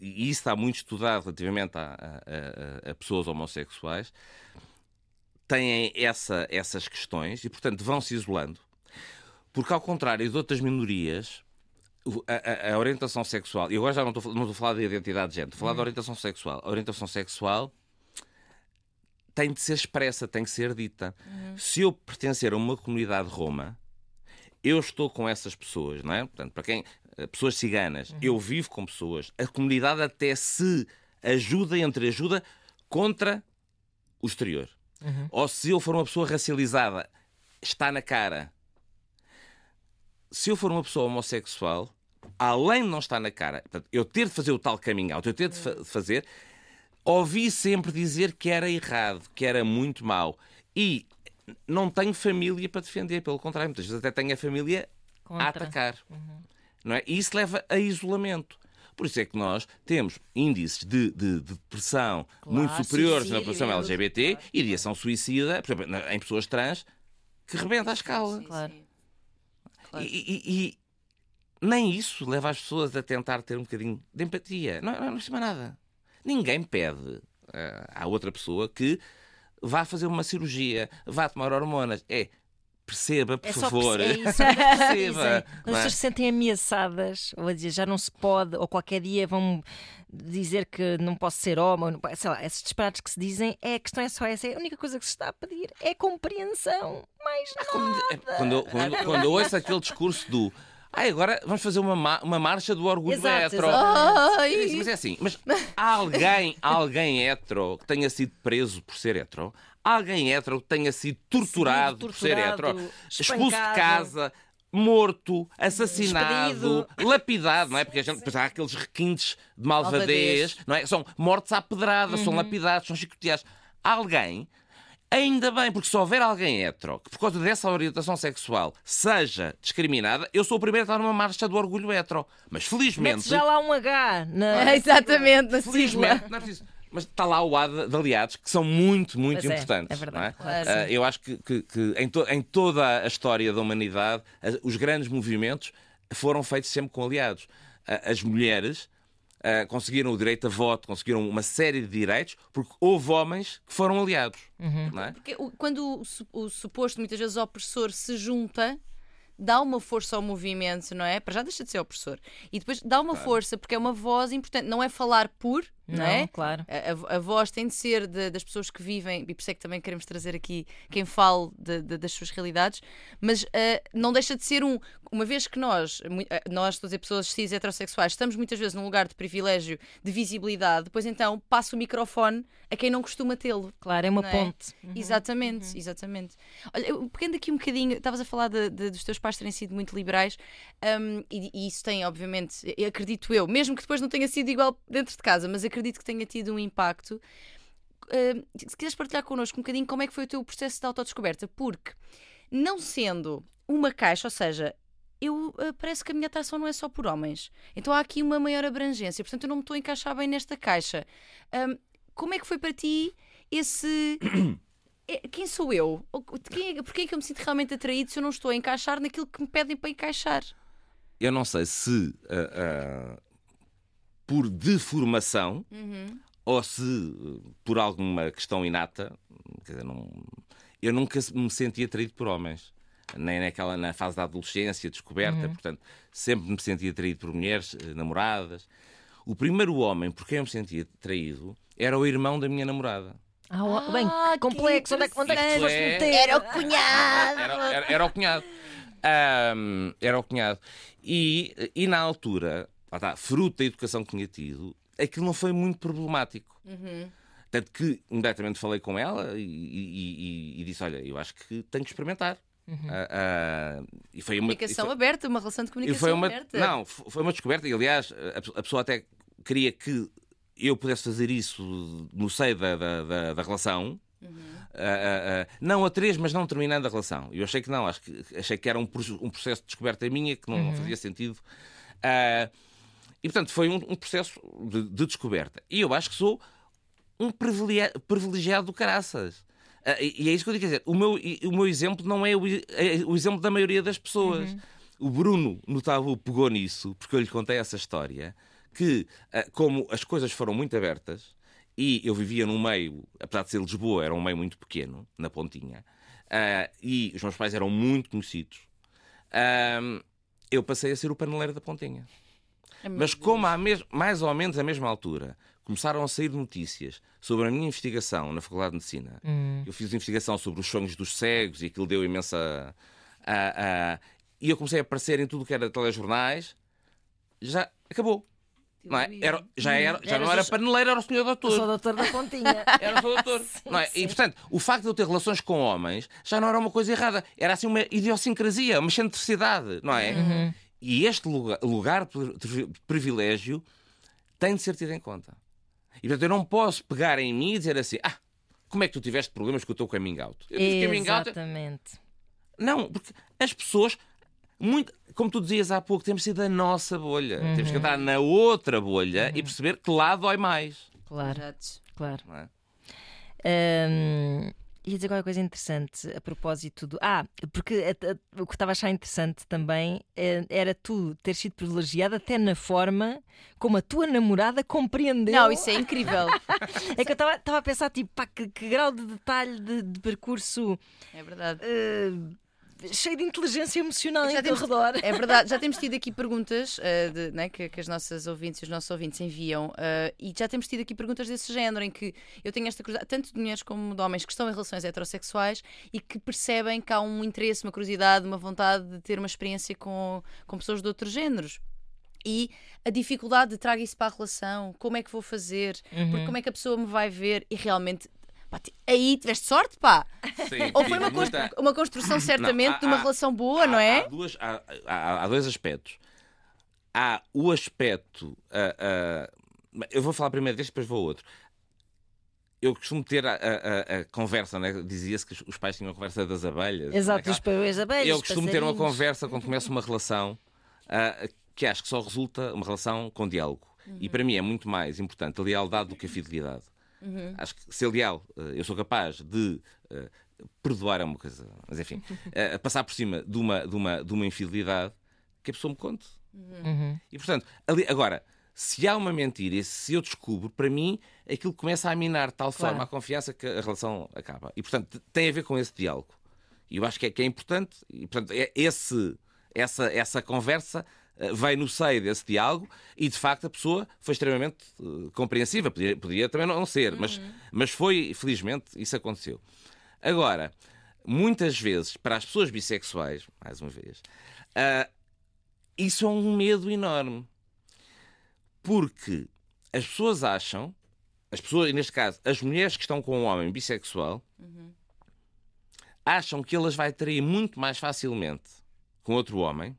e isso está muito estudado relativamente a, a, a, a pessoas homossexuais, têm essa, essas questões e, portanto, vão se isolando Porque, ao contrário de outras minorias, a, a, a orientação sexual, e agora já não estou, não estou a falar de identidade de género, estou a falar de orientação sexual. A orientação sexual tem de ser expressa, tem que ser dita. Uhum. Se eu pertencer a uma comunidade roma, eu estou com essas pessoas, não é? Portanto, para quem. Eh, pessoas ciganas, uhum. eu vivo com pessoas. A comunidade até se ajuda entre ajuda contra o exterior. Uhum. Ou se eu for uma pessoa racializada, está na cara. Se eu for uma pessoa homossexual, além de não estar na cara, portanto, eu ter de fazer o tal coming out, eu ter de fa fazer, ouvi sempre dizer que era errado, que era muito mau. E não tenho família para defender, pelo contrário, muitas vezes até tenho a família Contra. a atacar. Uhum. Não é? E isso leva a isolamento. Por isso é que nós temos índices de, de, de depressão claro, muito superiores na população LGBT claro. e de ação suicida, por exemplo, em pessoas trans, que rebenta a escala. Claro. E, e, e, nem isso leva as pessoas a tentar ter um bocadinho de empatia. Não, não, não se nada. Ninguém pede uh, à outra pessoa que vá fazer uma cirurgia, vá tomar hormonas. É, perceba, por é favor. É isso. perceba. É. Quando as pessoas se sentem ameaçadas, ou a dizer já não se pode, ou qualquer dia vão dizer que não posso ser homem, sei lá, esses disparates que se dizem, é, a questão é só essa. É a única coisa que se está a pedir é compreensão. Mais ah, nada. Quando, quando, quando eu ouço aquele discurso do ah, agora vamos fazer uma, uma marcha do orgulho exato, hetero. Mas é assim, mas alguém, alguém hetero que tenha sido preso por ser hetero? Alguém hetero que tenha sido torturado, Sim, torturado por ser hetero? Expulso de casa? morto, assassinado, Despedido. lapidado, não é? Porque a gente há aqueles requintes de malvadez, não é? São mortos à pedrada, uhum. são lapidados, são chicoteados. Alguém Ainda bem, porque se houver alguém hetero que, por causa dessa orientação sexual, seja discriminada, eu sou o primeiro a estar numa marcha do orgulho hetero. Mas felizmente. Mete já lá um H. Na... É, exatamente, na Felizmente, não é preciso. Mas está lá o A de, aliados que são muito, muito pois é, importantes. É, é verdade. É? Claro, uh, eu acho que, que, que em, to, em, toda a história da humanidade, os grandes movimentos foram feitos sempre com aliados. Uh, as mulheres uh, conseguiram o direito a voto, conseguiram uma série de direitos, porque houve homens que foram aliados. Uhum. Não é? Porque quando o, o suposto, muitas vezes, opressor se junta dá uma força ao movimento, não é? Para já deixa de ser opressor. E depois dá uma claro. força, porque é uma voz importante. Não é falar por, não, é? Claro. A, a, voz tem de ser de, das pessoas que vivem, e por isso é que também queremos trazer aqui quem fale de, de, das suas realidades, mas uh, não deixa de ser um. Uma vez que nós, eh, nós, estou a dizer, pessoas cis heterossexuais, estamos muitas vezes num lugar de privilégio, de visibilidade, depois então passa o microfone a quem não costuma tê-lo. Claro, é uma é? ponte. Uhum. Exatamente, uhum. exatamente. Olha, pegando aqui um bocadinho, estavas a falar dos teus pais terem sido muito liberais, um, e, e, isso tem, obviamente, acredito eu, mesmo que depois não tenha sido igual dentro de casa, mas acredito que tenha tido um impacto. Uh, se quiseres partilhar connosco um bocadinho como é que foi o teu processo de autodescoberta, porque não sendo uma caixa, ou seja, eu uh, parece que a minha atração não é só por homens. Então há aqui uma maior abrangência, portanto eu não me estou a encaixar bem nesta caixa. Um, como é que foi para ti esse. É, quem sou eu? Quem é, porquê é que eu me sinto realmente atraído se eu não estou a encaixar naquilo que me pedem para encaixar? Eu não sei se uh, uh, por deformação uhum. ou se por alguma questão inata. Quer dizer, não, eu nunca me senti atraído por homens. Nem naquela na fase da adolescência, descoberta, uhum. portanto, sempre me senti atraído por mulheres, eh, namoradas. O primeiro homem por quem eu me sentia atraído era o irmão da minha namorada. Ah, ah bem, complexo. Onde é, onde é que foste é... meter? Era o cunhado. Era, era, era o cunhado. Um, era o cunhado. E, e na altura, tá, fruto da educação que tinha tido, aquilo não foi muito problemático. Uhum. Tanto que imediatamente falei com ela e, e, e, e, disse: Olha, eu acho que tenho que experimentar. Uhum. Uh, uh, e foi uma comunicação foi, aberta, uma relação de comunicação foi uma, aberta. Não, foi uma descoberta e, aliás, a, a pessoa até queria que eu pudesse fazer isso no seio da, da, da, da relação. Uhum. Uh, uh, uh, não a três, mas não terminando a relação. Eu achei que não, acho que, achei que era um, um processo de descoberta minha que não, uhum. não fazia sentido. E portanto foi um, um processo de, de, descoberta. E eu acho que sou um privilegiado, do caraças. e é isso que eu digo, quer dizer, o meu, o meu exemplo não é o, é o exemplo da maioria das pessoas. Uhum. O Bruno, no Tabu, pegou nisso, porque eu lhe contei essa história que, ah, como as coisas foram muito abertas, e eu vivia num meio, apesar de ser Lisboa, era um meio muito pequeno, na Pontinha, uh, e os meus pais eram muito conhecidos. eu passei a ser o paneleiro da pontinha. É Mas como há mais ou menos a mesma altura começaram a sair notícias sobre a minha investigação na Faculdade de Medicina, hum. eu fiz investigação sobre os sonhos dos cegos e aquilo deu imensa. E eu comecei a aparecer em tudo que era telejornais, já acabou. Não é? era, já era, já não era paneleiro, era o senhor doutor. Eu sou doutor da pontinha. Era o senhor doutor. sim, não é? E portanto, o facto de eu ter relações com homens já não era uma coisa errada. Era assim uma idiosincrasia, uma excentricidade, não é? Uhum. E este lugar, lugar de privilégio tem de ser tido em conta. E portanto, eu não posso pegar em mim e dizer assim: ah, como é que tu tiveste problemas com o teu coming out? Eu tive coming out. Exatamente. Não, porque as pessoas muito, como tu dizias há pouco, temos de ser da nossa bolha. Uhum. Temos que entrar na outra bolha uhum. e perceber que lá dói mais. Claro. Claro. É? Um, ia dizer qualquer coisa interessante a propósito do. Ah, porque o que estava a achar interessante também é, era tu ter sido privilegiada até na forma como a tua namorada compreendeu. Não, isso é incrível. é que eu estava a pensar, tipo, pá, que, que grau de detalhe de, de percurso. É verdade. Uh, cheio de inteligência emocional já em teu redor. É verdade, já temos tido aqui perguntas uh, de, né, que, que, as nossas ouvintes e os nossos ouvintes enviam uh, e já temos tido aqui perguntas desse género em que eu tenho esta curiosidade, tanto de mulheres como de homens que estão em relações heterossexuais e que percebem que há um interesse, uma curiosidade, uma vontade de ter uma experiência com, com pessoas de outros géneros e a dificuldade de traga isso para a relação, como é que vou fazer, uhum. porque como é que a pessoa me vai ver e realmente Pá, aí tiveste sorte, pá. Sim, Ou foi uma, muita... uma construção, certamente, não, há, de uma há, relação boa, há, não é? Há, duas, há, dois aspectos. Há o aspecto. Uh, uh, eu vou falar primeiro deste, depois vou ao outro. Eu costumo ter a, a, a conversa, né? dizia-se que os pais tinham a conversa das abelhas. Exato, os das abelhas. Eu costumo ter uma conversa quando começo uma relação uh, que acho que só resulta uma relação com diálogo. Uhum. E para mim é muito mais importante a lealdade do que a fidelidade. Uhum. Acho que ser leal, eh, eu sou capaz de uh, perdoar é uma coisa, mas enfim, uh, passar por cima de uma, de, uma, de uma infidelidade que a pessoa me conte. Uhum. E portanto, ali, agora, se há uma mentira e se eu descubro, para mim, aquilo começa a minar de tal claro. forma a confiança que a relação acaba. E portanto, tem a ver com esse diálogo. E eu acho que é, que é importante, e portanto, é esse, essa, essa conversa eh, veio no seio desse diálogo e, de facto, a pessoa foi extremamente uh, compreensiva. Podia, podia, também não ser, uhum. mas, mas foi, felizmente, isso aconteceu. Agora, muitas vezes, para as pessoas bissexuais, mais uma vez, uh, isso é um medo enorme. Porque as pessoas acham, as pessoas, neste caso, as mulheres que estão com um homem bissexual, uhum. acham que elas vai trair muito mais facilmente com outro homem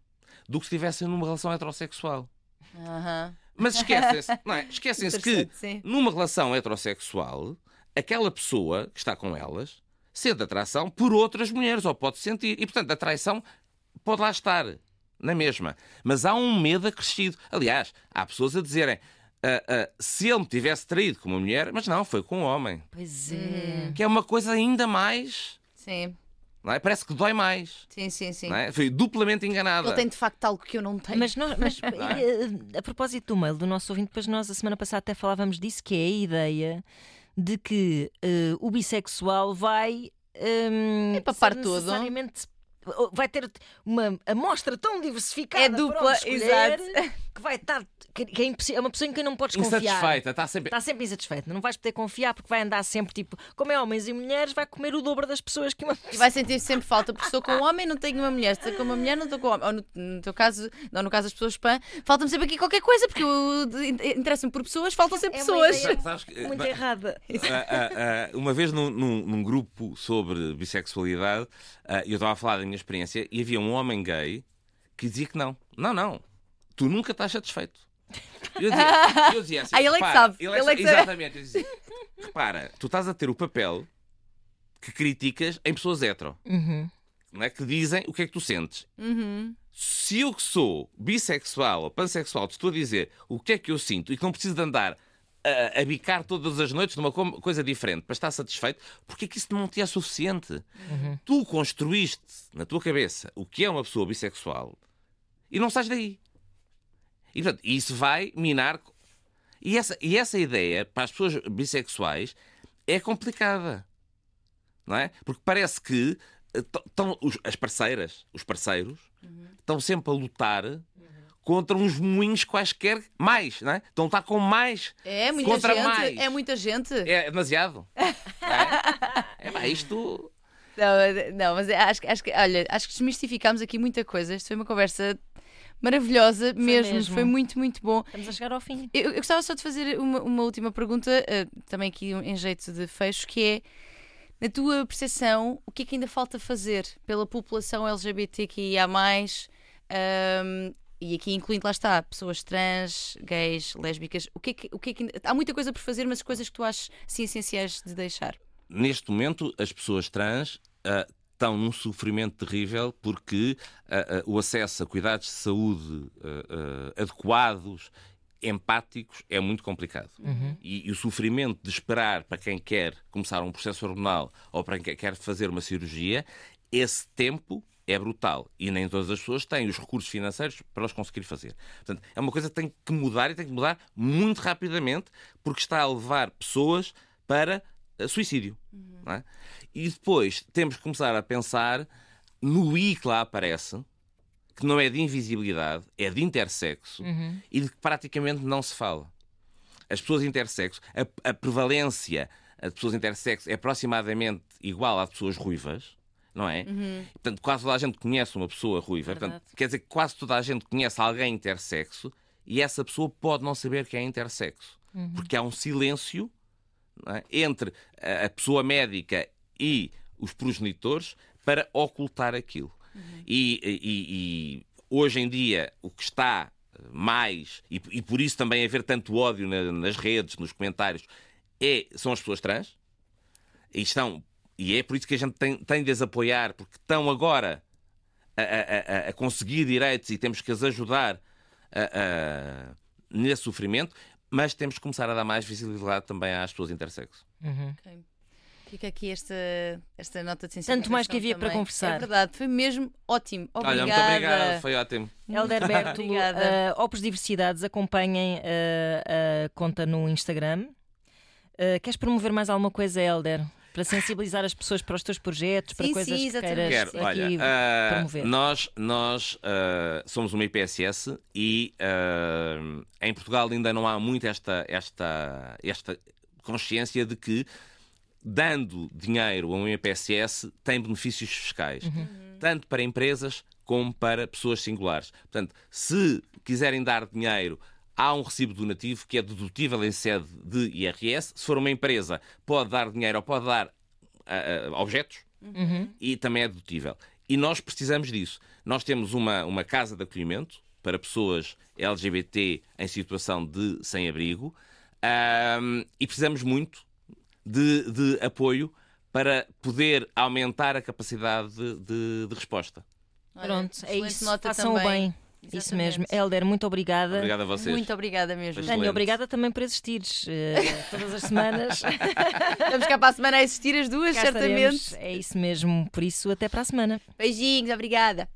do que se estivessem numa relação heterossexual. Uhum. Mas esquecem-se é? esquecem que sim. numa relação heterossexual, aquela pessoa que está com elas sente atração por outras mulheres, ou pode sentir. E, portanto, a traição pode lá estar, na mesma. Mas há um medo acrescido. Aliás, há pessoas a dizerem. Uh, uh, se ele me tivesse traído com uma mulher, mas não, foi com um homem. Pois é. Que é uma coisa ainda mais. Sim. Não é? Parece que dói mais. Sim, sim, sim. É? Fui duplamente enganada. Ele tem de facto algo que eu não tenho. Mas, nós, mas é? a propósito do mail do nosso ouvinte, depois nós a semana passada até falávamos disso, que é a ideia de que uh, o bissexual vai. Um, é papar necessariamente vai ter uma amostra tão diversificada é dupla, exato. que vai estar que, é, é, uma pessoa em quem não podes confiar. Insatisfeita, está sempre... está sempre insatisfeita. Não vais poder confiar porque vai andar sempre tipo, como é homens e mulheres, vai comer o dobro das pessoas que uma pessoa. E vai sentir sempre falta, porque estou com um homem, não tenho uma mulher. Estou com uma mulher, não estou com um homem. Ou no, no teu caso, não, no caso das pessoas spam, falta-me sempre aqui qualquer coisa, porque interessa-me por pessoas, faltam sempre é pessoas. Ideia, muito errada. uma vez num, num, num, grupo sobre bissexualidade, eu estava a falar da minha experiência e havia um homem gay que dizia que não. Não, não. Tu nunca estás satisfeito. Eu dizia, eu dizia assim. Ah, ele é que sabe. Ele é, é que exatamente. Eu dizia, repara, tu estás a ter o papel que criticas em pessoas hetero. Uhum. Não é? Que dizem o que é que tu sentes. Uhum. Se eu que sou bissexual ou pansexual te estou a dizer o que é que eu sinto e que não preciso de andar a, a bicar todas as noites numa coisa diferente para estar satisfeito, porque é que isso não te é suficiente? Uhum. Tu construíste na tua cabeça o que é uma pessoa bissexual e não sais daí. E, portanto, isso vai minar. E essa, e essa ideia, para as pessoas bissexuais, é complicada. Não é? Porque parece que estão, as parceiras, os parceiros, uhum. estão sempre a lutar contra uns moinhos quaisquer mais, não é? Estão a lutar com mais. É muita contra gente. Mais. É muita gente. É demasiado. é, é pá, isto. Não, não mas acho, acho, que, olha, acho que desmistificámos aqui muita coisa. Isto foi uma conversa maravilhosa foi mesmo. mesmo. Foi muito, muito bom. Estamos a chegar ao fim. Eu, eu gostava só de fazer uma, uma última pergunta, uh, também aqui em jeito de fecho, que é. Na tua percepção, o que é que ainda falta fazer pela população LGBTQIA, um, e aqui incluindo, lá está, pessoas trans, gays, lésbicas, o que é que, o que, é que ainda... há muita coisa por fazer, mas coisas que tu achas sim, essenciais de deixar? Neste momento, as pessoas trans uh, estão num sofrimento terrível porque uh, uh, o acesso a cuidados de saúde adequados empáticos é muito complicado. Uhum. E, e, o sofrimento de esperar para quem quer começar um processo hormonal ou para quem quer fazer uma cirurgia, esse tempo é brutal. E nem todas as pessoas têm os recursos financeiros para os conseguir fazer. Portanto, é uma coisa que tem que mudar e tem que mudar muito rapidamente porque está a levar pessoas para suicídio. Uhum. É? E depois temos que começar a pensar no I que lá aparece, que não é de invisibilidade, é de intersexo uhum. e de que praticamente não se fala. As pessoas intersexo, a, a prevalência de pessoas intersexo é aproximadamente igual à de pessoas ruivas, não é? Uhum. Portanto, quase toda a gente conhece uma pessoa ruiva. Portanto, quer dizer que quase toda a gente conhece alguém intersexo e essa pessoa pode não saber que é intersexo. Uhum. Porque há um silêncio é? entre a pessoa médica e os progenitores para ocultar aquilo. Uhum. E, e, e, hoje em dia o que está mais, e, e por isso também haver tanto ódio na, nas redes, nos comentários, é, são as pessoas trans. E estão, e é por isso que a gente tem, tem de as apoiar, porque estão agora a, a, a conseguir direitos e temos que as ajudar nesse sofrimento, mas temos que começar a dar mais visibilidade também às pessoas intersexo. Uhum. Okay. Fica aqui esta, esta nota de sensibilização. Tanto mais que havia também. para conversar. É verdade, foi mesmo ótimo. Obrigada. Olha, muito obrigado, foi ótimo. Helder Bertolo, uh, Opus Diversidades, acompanhem uh, a conta no Instagram. Uh, queres promover mais alguma coisa, Helder? Para sensibilizar as pessoas para os teus projetos, para sim, coisas sim, que queiras Quero. aqui Olha, uh, promover. Nós, nós uh, somos uma IPSS e uh, em Portugal ainda não há muito esta, esta, esta consciência de que dando dinheiro a um IPSS, tem benefícios fiscais, uhum. tanto para empresas como para pessoas singulares. Portanto, se quiserem dar dinheiro há um recibo donativo que é dedutível em sede de IRS. Se for uma empresa, pode dar dinheiro ou pode dar uh, uh, objetos uhum. e também é dedutível. E nós precisamos disso. Nós temos uma, uma casa de acolhimento para pessoas LGBT em situação de sem-abrigo um, e precisamos muito de, de apoio para poder aumentar a capacidade de, de, de resposta. Pronto, é isso. Façam o bem. Exatamente. Isso mesmo. Helder, muito obrigada. Obrigada a vocês. Muito obrigada mesmo. Tânia, obrigada também por existires uh, todas as semanas. Vamos cá para a semana a existir as duas, cá certamente. Estaremos. É isso mesmo. Por isso, até para a semana. Beijinhos, obrigada.